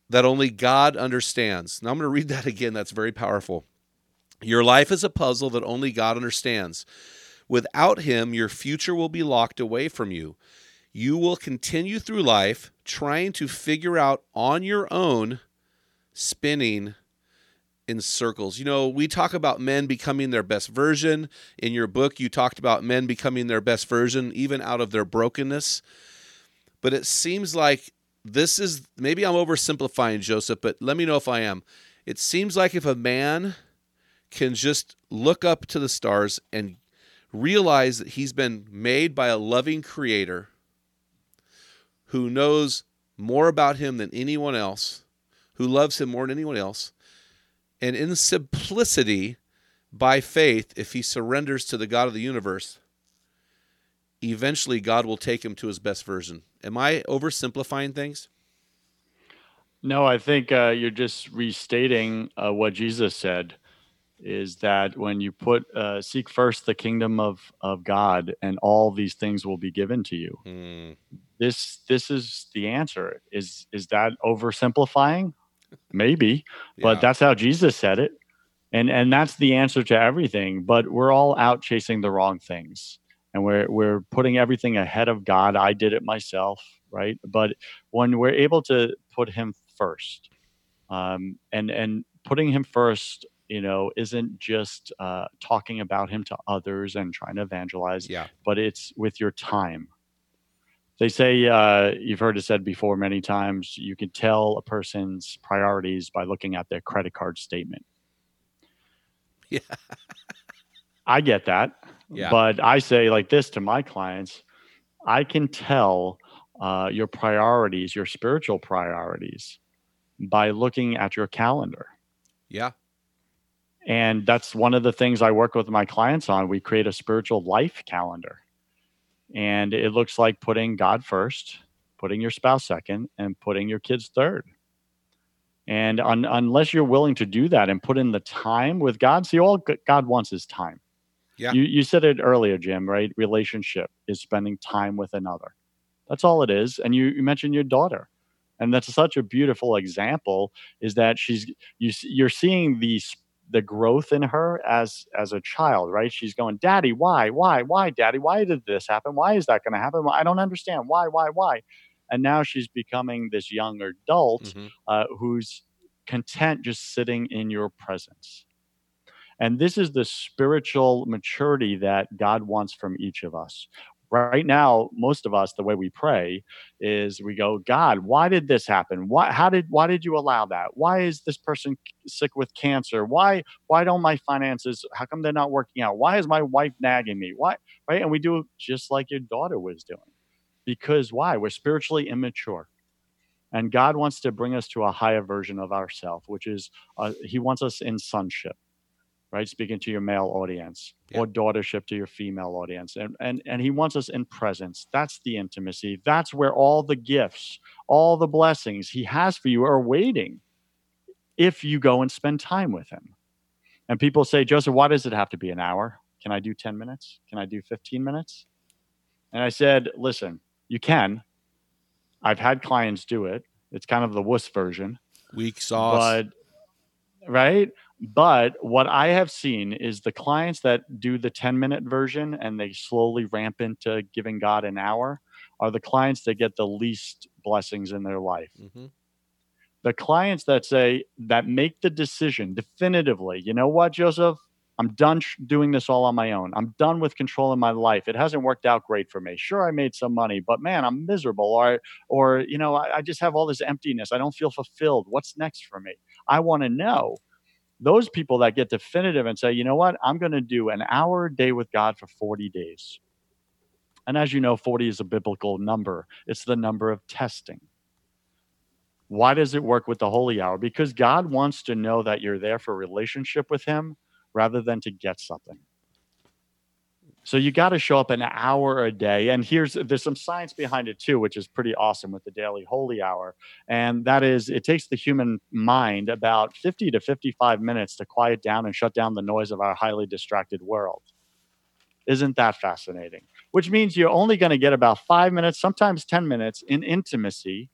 that only God understands. Now I'm going to read that again. That's very powerful. Your life is a puzzle that only God understands. Without Him, your future will be locked away from you. You will continue through life trying to figure out on your own, spinning in circles. You know, we talk about men becoming their best version. In your book, you talked about men becoming their best version, even out of their brokenness. But it seems like this is maybe I'm oversimplifying, Joseph, but let me know if I am. It seems like if a man can just look up to the stars and realize that he's been made by a loving creator who knows more about him than anyone else, who loves him more than anyone else, and in simplicity, by faith, if he surrenders to the God of the universe, eventually God will take him to his best version. Am I oversimplifying things? No, I think uh, you're just restating uh, what Jesus said is that when you put uh, seek first the kingdom of of God and all these things will be given to you. Mm. This this is the answer. Is is that oversimplifying? Maybe, but Yeah. that's how Jesus said it. And and that's the answer to everything, but we're all out chasing the wrong things. And we're we're putting everything ahead of God. I did it myself, right? But when we're able to put him first, um, and and putting him first you know isn't just uh, talking about him to others and trying to evangelize Yeah. but it's with your time they say uh, you've heard it said before many times you can tell a person's priorities by looking at their credit card statement Yeah. i get that Yeah. but i say like this to my clients i can tell uh, your priorities your spiritual priorities by looking at your calendar Yeah. And that's one of the things I work with my clients on. We create a spiritual life calendar. And it looks like putting God first, putting your spouse second, and putting your kids third. And un- unless you're willing to do that and put in the time with God, see, all God wants is time. Yeah. You, you said it earlier, Jim, right? Relationship is spending time with another. That's all it is. And you, you mentioned your daughter. And that's such a beautiful example is that she's you you're seeing these the growth in her as as a child right? She's going daddy why why why daddy? Why did this happen? Why is that going to happen i don't understand. Why why why? And now she's becoming this young adult Mhm. uh, who's content just sitting in your presence. And this is the spiritual maturity that god wants from each of us right now most of us the way we pray is we go god why did this happen? Why how did why did you allow that? Why is this person sick with cancer? Why why don't my finances how come they're not working out? Why is my wife nagging me? Why? Right? And we do just like your daughter was doing. Because why? We're spiritually immature. And God wants to bring us to a higher version of ourselves, which is uh, He wants us in sonship, right? Speaking to your male audience Yeah. or daughtership to your female audience. And, and, and He wants us in presence. That's the intimacy. That's where all the gifts, all the blessings He has for you are waiting if you go and spend time with Him. And people say, Joseph, why does it have to be an hour? Can I do 10 minutes? Can I do 15 minutes? And I said, listen, you can. I've had clients do it. It's kind of the wuss version, Weak sauce. but right. But what I have seen is the clients that do the 10 minute version and they slowly ramp into giving God an hour are the clients that get the least blessings in their life. Hmm the clients that say that make the decision definitively you know what joseph? I'm done sh- doing this all on my own. I'm done with controlling my life. It hasn't worked out great for me. Sure i made some money but man i'm miserable or or you know i, I just have all this emptiness. I don't feel fulfilled. What's next for me? I want to know those people that get definitive and say you know what i'm going to do an hour a day with god for 40 days and as you know 40 is a biblical number it's the number of testing why does it work with the holy hour? Because God wants to know that you're there for relationship with Him rather than to get something. So you got to show up an hour a day. And here's there's some science behind it too, which is pretty awesome with the daily holy hour. And that is it takes the human mind about 50 to 55 minutes to quiet down and shut down the noise of our highly distracted world. Isn't that fascinating? Which means you're only going to get about five minutes, sometimes 10 minutes in intimacy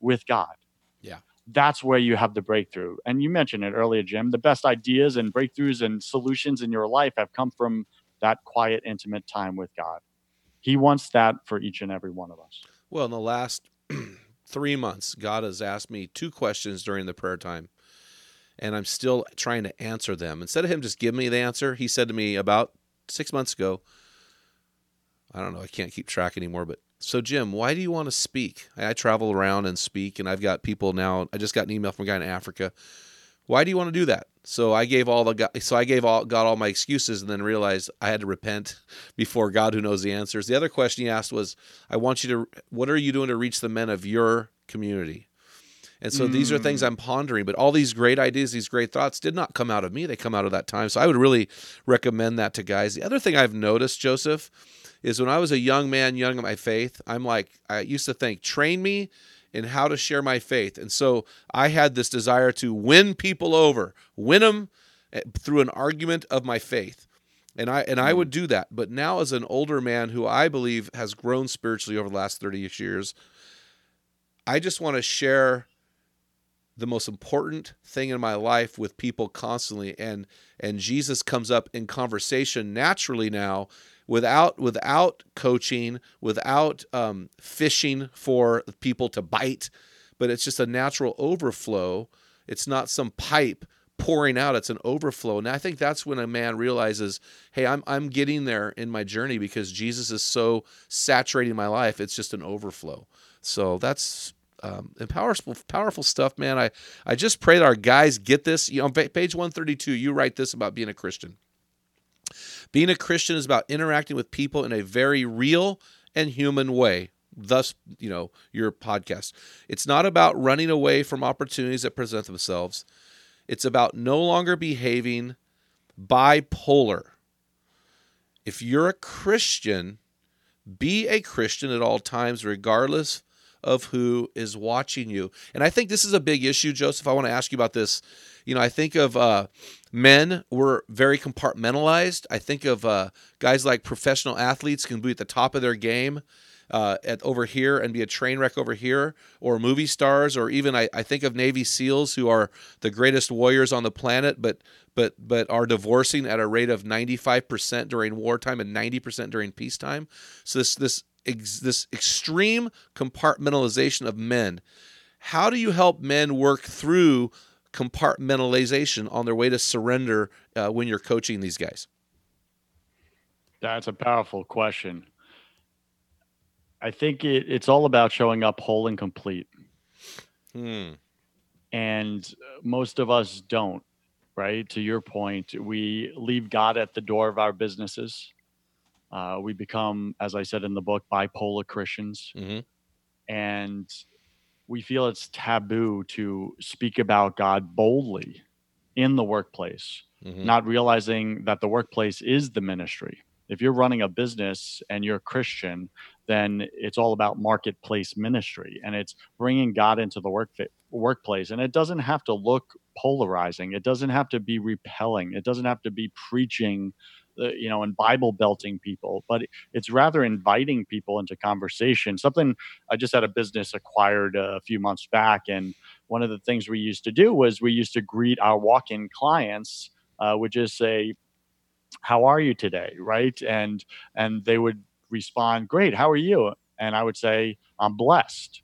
with God Yeah that's where you have the breakthrough. And you mentioned it earlier, Jim. The best ideas and breakthroughs and solutions in your life have come from that quiet, intimate time with God. He wants that for each and every one of us. Well, in the last three months, God has asked me two questions during the prayer time, and I'm still trying to answer them. Instead of Him just giving me the answer, He said to me about six months ago, I don't know, I can't keep track anymore, but so Jim, why do you want to speak? I, I travel around and speak, and I've got people now. I just got an email from a guy in Africa. Why do you want to do that? So I gave all the so I gave all got all my excuses, and then realized I had to repent before God, who knows the answers. The other question he asked was, "I want you to. What are you doing to reach the men of your community?" And so these are things I'm mm. pondering, but all these great ideas, these great thoughts did not come out of me. They come out of that time. So I would really recommend that to guys. The other thing I've noticed, Joseph, is when I was a young man, young in my faith, I'm like, I used to think, train me in how to share my faith. And so I had this desire to win people over, win them eh, through an argument of my faith. And I and I hmm. would do that. But now as an older man who I believe has grown spiritually over the last 30 years, I just want to share the most important thing in my life with people constantly and and Jesus comes up in conversation naturally now without without coaching without um, fishing for people to bite but it's just a natural overflow it's not some pipe pouring out it's an overflow and i think that's when a man realizes hey i'm, I'm getting there in my journey because jesus is so saturating my life it's just an overflow so that's um, and powerful, powerful stuff, man. I, I just pray that our guys get this. You know, on page 132, you write this about being a Christian. Being a Christian is about interacting with people in a very real and human way. Thus, you know, your podcast. It's not about running away from opportunities that present themselves. It's about no longer behaving bipolar. If you're a Christian, be a Christian at all times, regardless of who is watching you. And I think this is a big issue, Joseph. I want to ask you about this. You know, I think of uh, men were very compartmentalized. I think of uh, guys like professional athletes can be at the top of their game. Uh, at over here and be a train wreck over here, or movie stars, or even I, I think of Navy SEALs who are the greatest warriors on the planet, but but but are divorcing at a rate of ninety five percent during wartime and ninety percent during peacetime. So this this ex, this extreme compartmentalization of men. How do you help men work through compartmentalization on their way to surrender uh, when you're coaching these guys? That's a powerful question. I think it, it's all about showing up whole and complete. Hmm. And most of us don't, right? To your point, we leave God at the door of our businesses. Uh, we become, as I said in the book, bipolar Christians. Mhm. And we feel it's taboo to speak about God boldly in the workplace, Mhm. not realizing that the workplace is the ministry. If you're running a business and you're a Christian, then it's all about marketplace ministry and it's bringing God into the work workplace. And it doesn't have to look polarizing. It doesn't have to be repelling. It doesn't have to be preaching, you know, and Bible belting people, but it's rather inviting people into conversation. Something I just had a business acquired a few months back, and one of the things we used to do was we used to greet our walk-in clients, uh, would just say, "How are you today?" Right, and and they would respond, "Great, how are you?" And I would say, "I'm blessed."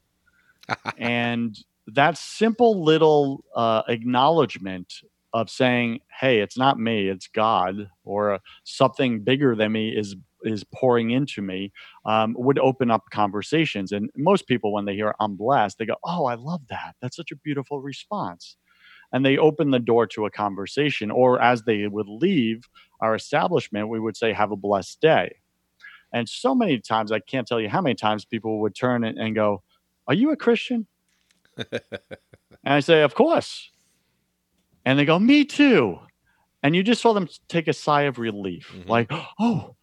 and that simple little uh, acknowledgement of saying, "Hey, it's not me; it's God," or uh, something bigger than me is is pouring into me, um, would open up conversations. And most people, when they hear "I'm blessed," they go, "Oh, I love that! That's such a beautiful response." And they open the door to a conversation. Or as they would leave our establishment, we would say, "Have a blessed day." And so many times, I can't tell you how many times people would turn and, and go, "Are you a Christian?" and I say, "Of course." And they go, "Me too." And you just saw them take a sigh of relief, Mhm. like, "Oh,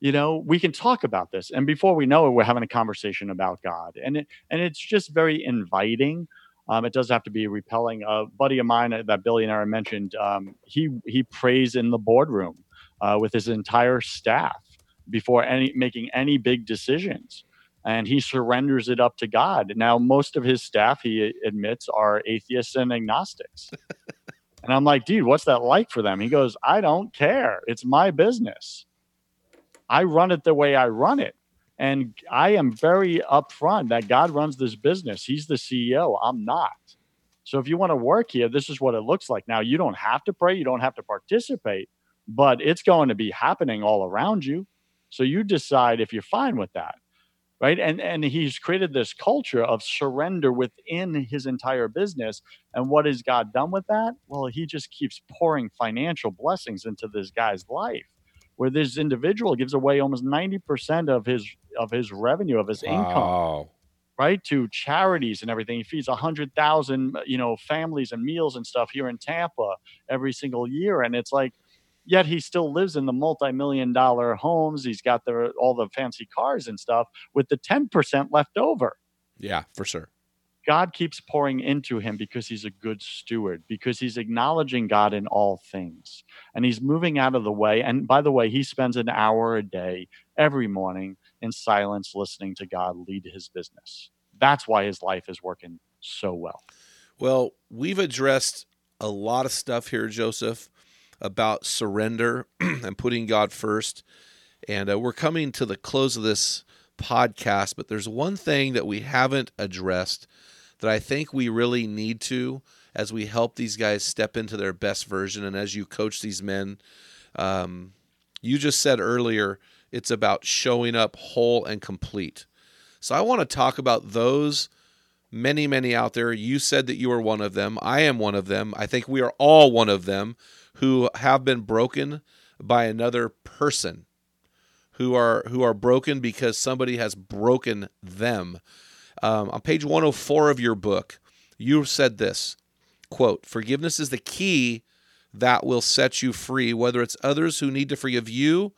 you know, we can talk about this." And before we know it, we're having a conversation about God, and it, and it's just very inviting. Um, it does have to be repelling. A buddy of mine, uh, that billionaire I mentioned, um, he he prays in the boardroom uh, with his entire staff before any making any big decisions and he surrenders it up to God. Now, most of his staff, he admits, are atheists and agnostics. and I'm like, dude, what's that like for them? He goes, I don't care. It's my business. I run it the way I run it. And I am very upfront that God runs this business. He's the CEO. I'm not. So if you want to work here, this is what it looks like. Now, you don't have to pray, you don't have to participate, but it's going to be happening all around you. So you decide if you're fine with that right? And and he's created this culture of surrender within his entire business. And what has god done with that? Well he just keeps pouring financial blessings into this guy's life where this individual gives away almost 90% of his of his revenue of his income right to charities and everything. He feeds 100,000 you know families and meals and stuff here in Tampa every single year. And it's like yet he still lives in the multi-million dollar homes he's got the all the fancy cars and stuff with the 10% left over Yeah, for sure. God keeps pouring into him because he's a good steward, because he's acknowledging God in all things. And he's moving out of the way. And by the way, he spends an hour a day every morning in silence listening to God lead his business. That's why his life is working so well. Well, we've addressed a lot of stuff here, Joseph, about surrender and putting God first. And uh, we're coming to the close of this podcast, but there's one thing that we haven't addressed that I think we really need to as we help these guys step into their best version and as you coach these men. Um, you just said earlier it's about showing up whole and complete. So I want to talk about those many, many out there. You said that you are one of them. I am one of them. I think we are all one of them who have been broken by another person, who are who are broken because somebody has broken them. Um, on page 104 of your book, you said this quote, forgiveness is the key that will set you free, whether it's others who need to forgive you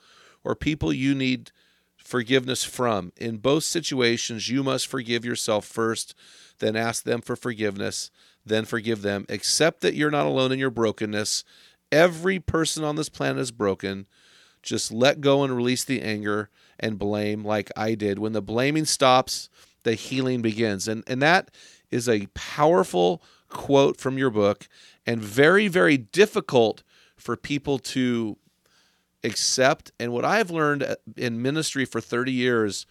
or people you need forgiveness from. In both situations, you must forgive yourself first, then ask them for forgiveness, then forgive them. Accept that you're not alone in your brokenness. Every person on this planet is broken. Just let go and release the anger and blame like I did. When the blaming stops, the healing begins. And and that is a powerful quote from your book and very very difficult for people to accept. And what I've learned uh, in ministry for 30 years,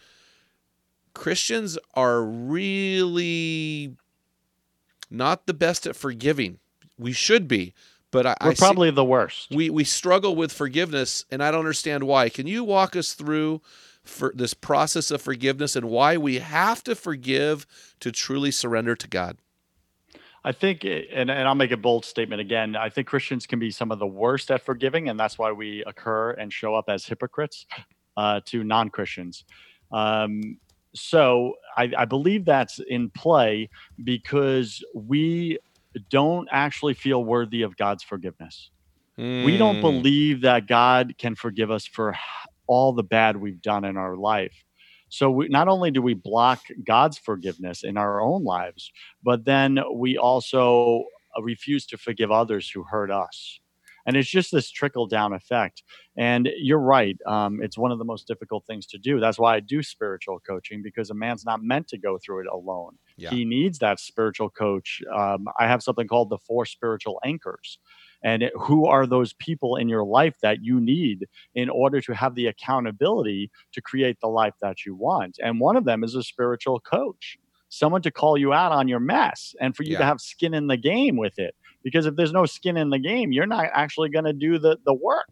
Christians are really not the best at forgiving. We should be, but I, We're I see- probably the worst. we we struggle with forgiveness, and I don't understand why. Can you walk us through for this process of forgiveness and why we have to forgive to truly surrender to God? I think, and, and I'll make a bold statement again. I think Christians can be some of the worst at forgiving, and that's why we occur and show up as hypocrites uh, to non Christians. Um, so I, I believe that's in play because we don't actually feel worthy of God's forgiveness. We don't Mm. believe that God can forgive us for all the bad we've done in our life. So we, not only do we block God's forgiveness in our own lives, but then we also refuse to forgive others who hurt us. And it's just this trickle down effect. And you're right. Um, it's one of the most difficult things to do. That's why I do spiritual coaching because a man's not meant to go through it alone. Yeah. He needs that spiritual coach. Um, I have something called the four spiritual anchors. And it- who are those people in your life that you need in order to have the accountability to create the life that you want? And one of them is a spiritual coach, someone to call you out on your mess and for you to have skin in the game with it. Because if there's no skin in the game, you're not actually going to do the, the work.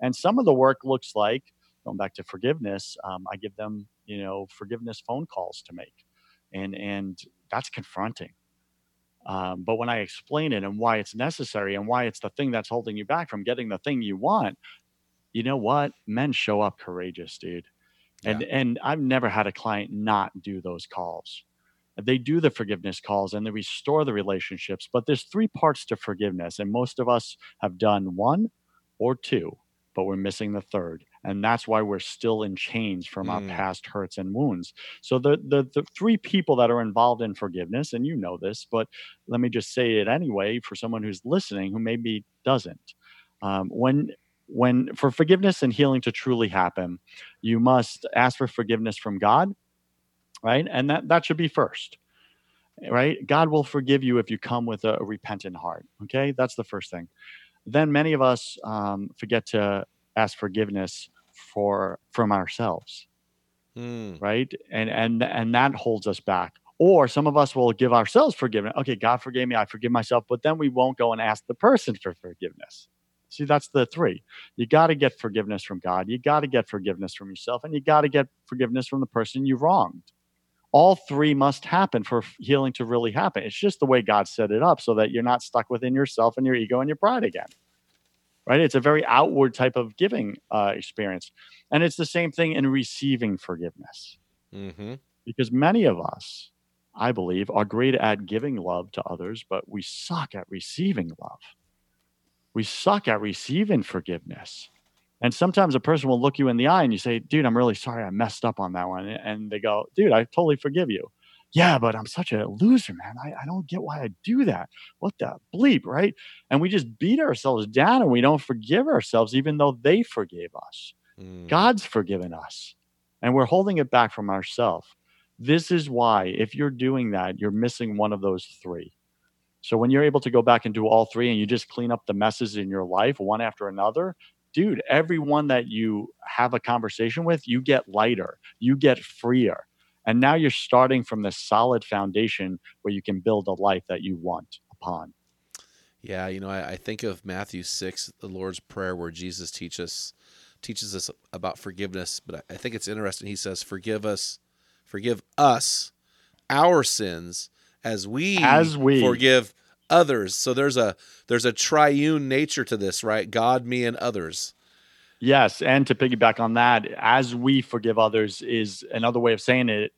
And some of the work looks like, going back to forgiveness, um, I give them, you know, forgiveness phone calls to make. And, and that's confronting. Um, but when I explain it and why it's necessary and why it's the thing that's holding you back from getting the thing you want, you know what? Men show up courageous, dude. And and I've never had a client not do those calls. They do the forgiveness calls and they restore the relationships. But there's three parts to forgiveness, and most of us have done one or two, but we're missing the third. And that's why we're still in chains from our Mm. past hurts and wounds. So the, the the three people that are involved in forgiveness, and you know this, but let me just say it anyway for someone who's listening who maybe doesn't. Um, when when for forgiveness and healing to truly happen, you must ask for forgiveness from God, right? And that that should be first. Right? God will forgive you if you come with a, a repentant heart. Okay? That's the first thing. Then many of us um, forget to ask forgiveness for from ourselves Mm. right and and and that holds us back or some of us will give ourselves forgiveness okay god forgave me i forgive myself but then we won't go and ask the person for forgiveness see that's the three you got to get forgiveness from god you got to get forgiveness from yourself and you got to get forgiveness from the person you wronged all three must happen for healing to really happen. It's just the way god set it up so that you're not stuck within yourself and your ego and your pride again right? It's a very outward type of giving uh, experience. And it's the same thing in receiving forgiveness. Hmm because many of us, I believe, are great at giving love to others, but we suck at receiving love. We suck at receiving forgiveness. And sometimes a person will look you in the eye and you say, dude, I'm really sorry I messed up on that one. And they go, dude, I totally forgive you. Yeah, but I'm such a loser, man. I, I don't get why I do that. What the bleep, right? And we just beat ourselves down and we don't forgive ourselves, even though they forgave us. Mm. God's forgiven us, and we're holding it back from ourselves. This is why, if you're doing that, you're missing one of those three. So when you're able to go back and do all three and you just clean up the messes in your life one after another, dude, everyone that you have a conversation with, you get lighter, you get freer. And now you're starting from this solid foundation where you can build a life that you want upon. Yeah, you know, I, I think of Matthew six, the Lord's Prayer, where Jesus teach us, teaches us about forgiveness. But I, I think it's interesting. He says, "Forgive us, forgive us, our sins, as we As we. forgive others." So there's a there's a triune nature to this, right? God, me, and others. Yes, and to piggyback on that, as we forgive others is another way of saying it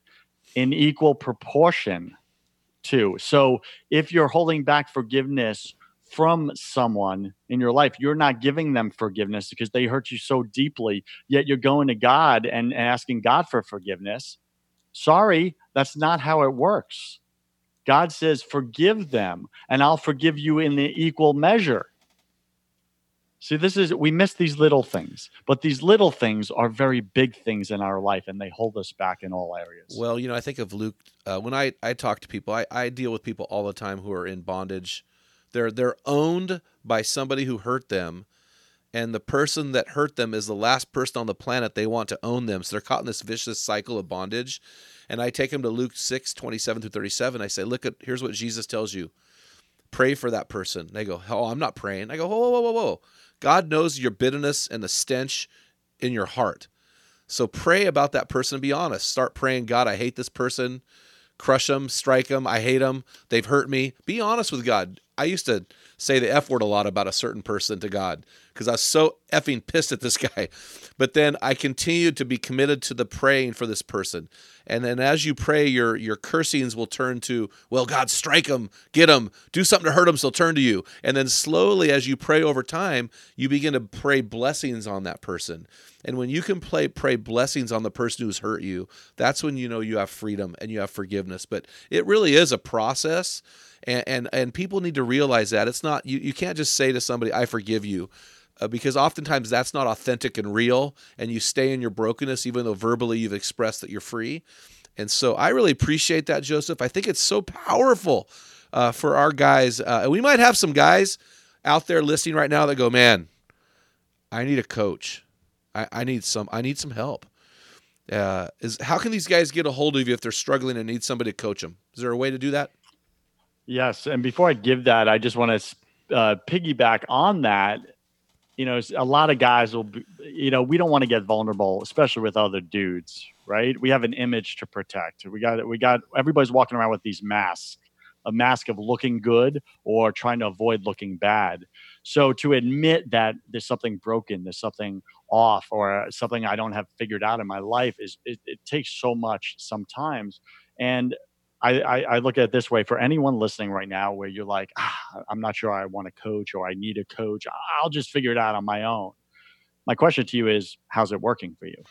in equal proportion too. So if you're holding back forgiveness from someone in your life, you're not giving them forgiveness because they hurt you so deeply, yet you're going to God and, asking God for forgiveness. Sorry, that's not how it works. God says, forgive them, and I'll forgive you in the equal measure. See, this is, we miss these little things, but these little things are very big things in our life and they hold us back in all areas. Well, you know, I think of Luke uh, when I I talk to people. I, I deal with people all the time who are in bondage. They're they're owned by somebody who hurt them, and the person that hurt them is the last person on the planet they want to own them. So they're caught in this vicious cycle of bondage. And I take them to Luke 6, 27 through 37. I say, look at here's what Jesus tells you. Pray for that person. They go, Oh, I'm not praying. I go, Whoa, whoa, whoa, whoa. God knows your bitterness and the stench in your heart. So pray about that person and be honest. Start praying, God, I hate this person. Crush them, strike them. I hate them. They've hurt me. Be honest with God. I used to say the F word a lot about a certain person to God because I was so effing pissed at this guy. But then I continued to be committed to the praying for this person. And then as you pray, your your cursings will turn to, well, God, strike him, get him, do something to hurt him, so they'll turn to you. And then slowly, as you pray over time, you begin to pray blessings on that person. And when you can play pray blessings on the person who's hurt you, that's when you know you have freedom and you have forgiveness. But it really is a process. And, and and people need to realize that. It's not you, you can't just say to somebody i forgive you uh, because oftentimes that's not authentic and real and you stay in your brokenness even though verbally you've expressed that you're free. And so i really appreciate that joseph. I think it's so powerful uh, for our guys uh, and we might have some guys out there listening right now that go man i need a coach. I, I need some i need some help. Uh, is how can these guys get a hold of you if they're struggling and need somebody to coach them is there a way to do that Yes, and before I give that, I just want to uh, piggyback on that. You know, a lot of guys will, be, you know, we don't want to get vulnerable, especially with other dudes, right? We have an image to protect. We got, we got, everybody's walking around with these masks, a mask of looking good or trying to avoid looking bad. So to admit that there's something broken, there's something off, or something I don't have figured out in my life is it, it takes so much sometimes. And I, I, I, look at it this way for anyone listening right now where you're like, ah, I'm not sure I want a coach or I need a coach. I'll just figure it out on my own. My question to you is, how's it working for you?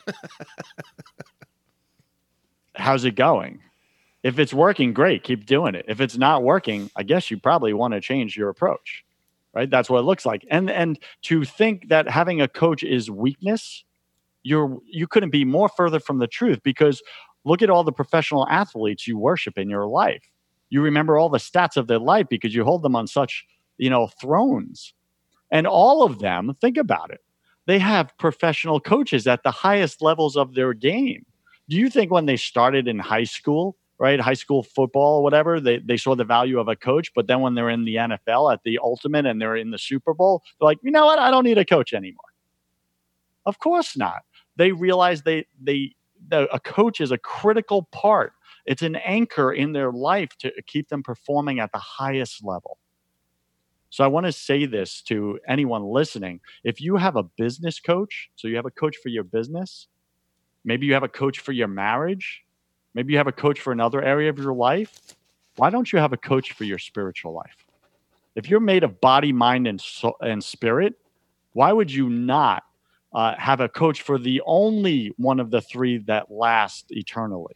how's it going? If it's working, great, keep doing it. If it's not working, I guess you probably want to change your approach. Right? That's what it looks like. And and to think that having a coach is weakness, you're you couldn't be more further from the truth because Look at all the professional athletes you worship in your life. You remember all the stats of their life because you hold them on such, you know, thrones. And all of them, think about it. They have professional coaches at the highest levels of their game. Do you think when they started in high school, right, high school football or whatever, they, they saw the value of a coach, but then when they're in the NFL at the ultimate and they're in the Super Bowl, they're like, you know what, I don't need a coach anymore. Of course not. They realize they they the, a coach is a critical part. It's an anchor in their life to keep them performing at the highest level. So I want to say this to anyone listening. If you have a business coach, so you have a coach for your business, maybe you have a coach for your marriage, maybe you have a coach for another area of your life, why don't you have a coach for your spiritual life? If you're made of body, mind, and, and spirit, why would you not uh, have a coach for the only one of the three that last eternally.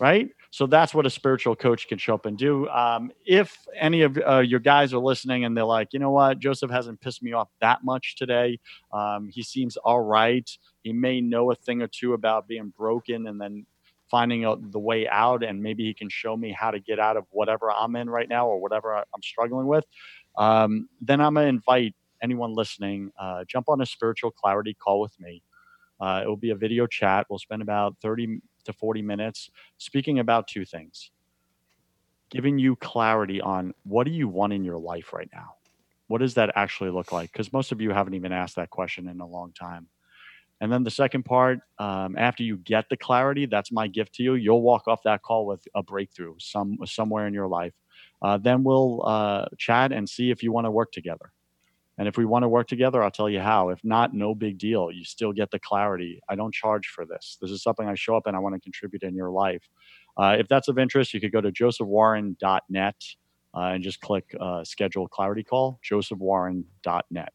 Right? So that's what a spiritual coach can show up and do. Um, if any of uh, your guys are listening and they're like, you know what, Joseph hasn't pissed me off that much today. Um, he seems all right. He may know a thing or two about being broken and then finding out the way out. And maybe he can show me how to get out of whatever I'm in right now or whatever I'm struggling with. Um, then I'm going to invite anyone listening, uh, jump on a spiritual clarity call with me. Uh, it will be a video chat. We'll spend about 30 to 40 minutes speaking about two things giving you clarity on what do you want in your life right now? What does that actually look like? Because most of you haven't even asked that question in a long time. And then the second part, um, after you get the clarity, that's my gift to you. You'll walk off that call with a breakthrough some somewhere in your life. Uh, then we'll uh, chat and see if you want to work together. And if we want to work together, I'll tell you how. If not, no big deal. You still get the clarity. I don't charge for this. This is something I show up and I want to contribute in your life. Uh, if that's of interest, you could go to josephwarren.net uh, and just click uh, schedule clarity call, josephwarren.net.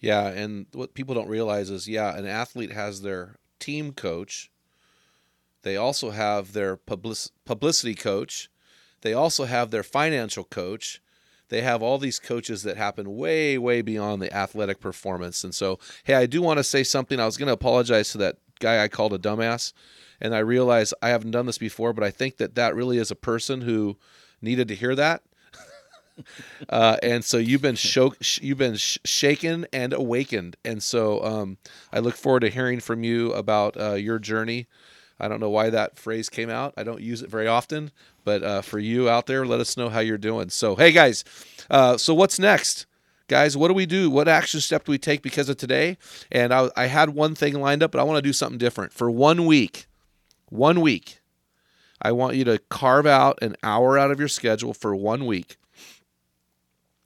Yeah. And what people don't realize is, yeah, an athlete has their team coach, they also have their public- publicity coach, they also have their financial coach they have all these coaches that happen way, way beyond the athletic performance. And so, hey, I do want to say something. I was going to apologize to that guy I called a dumbass. And I realize I haven't done this before, but I think that that really is a person who needed to hear that. uh, and so you've been sho- you've been sh- shaken and awakened, and so um, I look forward to hearing from you about uh, your journey I don't know why that phrase came out. I don't use it very often, but uh, for you out there, let us know how you're doing. So, hey guys, uh, so what's next? Guys, what do we do? What action step do we take because of today? And I, I had one thing lined up, but I want to do something different. For one week, one week, I want you to carve out an hour out of your schedule for one week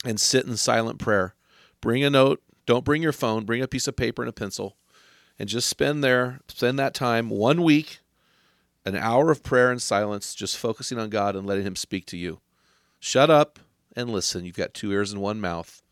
and sit in silent prayer. Bring a note. Don't bring your phone. Bring a piece of paper and a pencil and just spend there, spend that time one week, an hour of prayer and silence, just focusing on God and letting Him speak to you. Shut up and listen. You've got two ears and one mouth,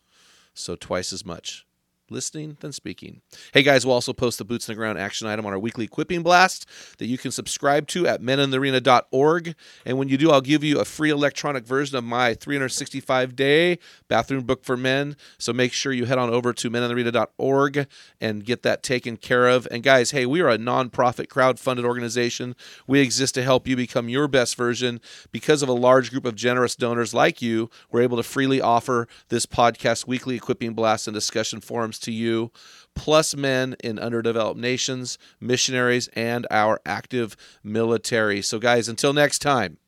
so twice as much listening than speaking. Hey guys, we'll also post the boots on the ground action item on our weekly equipping blast that you can subscribe to at meninthearena.org. And when you do, I'll give you a free electronic version of my 365 day bathroom book for men. So make sure you head on over to meninthearena.org and get that taken care of. And guys, hey, we are a nonprofit crowd-funded organization. We exist to help you become your best version. Because of a large group of generous donors like you, we're able to freely offer this podcast weekly equipping blast and discussion forums to you, plus men in underdeveloped nations, missionaries, and our active military. So, guys, until next time,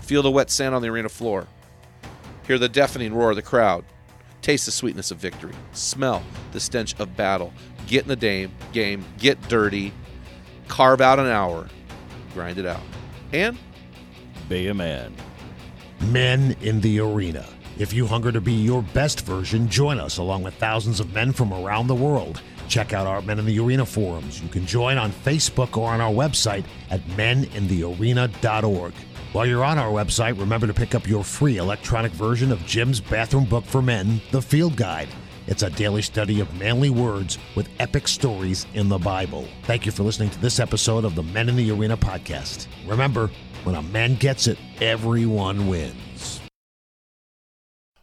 feel the wet sand on the arena floor, hear the deafening roar of the crowd, taste the sweetness of victory, smell the stench of battle, get in the game, game. Get dirty, carve out an hour, grind it out, and Be a man. Men in the Arena. If you hunger to be your best version, join us along with thousands of men from around the world. Check out our Men in the Arena forums. You can join on Facebook or on our website at meninthearena.org. While you're on our website, remember to pick up your free electronic version of Jim's bathroom book for men, The Field Guide. It's a daily study of manly words with epic stories in the Bible. Thank you for listening to this episode of the Men in the Arena podcast. Remember, when a man gets it, everyone wins.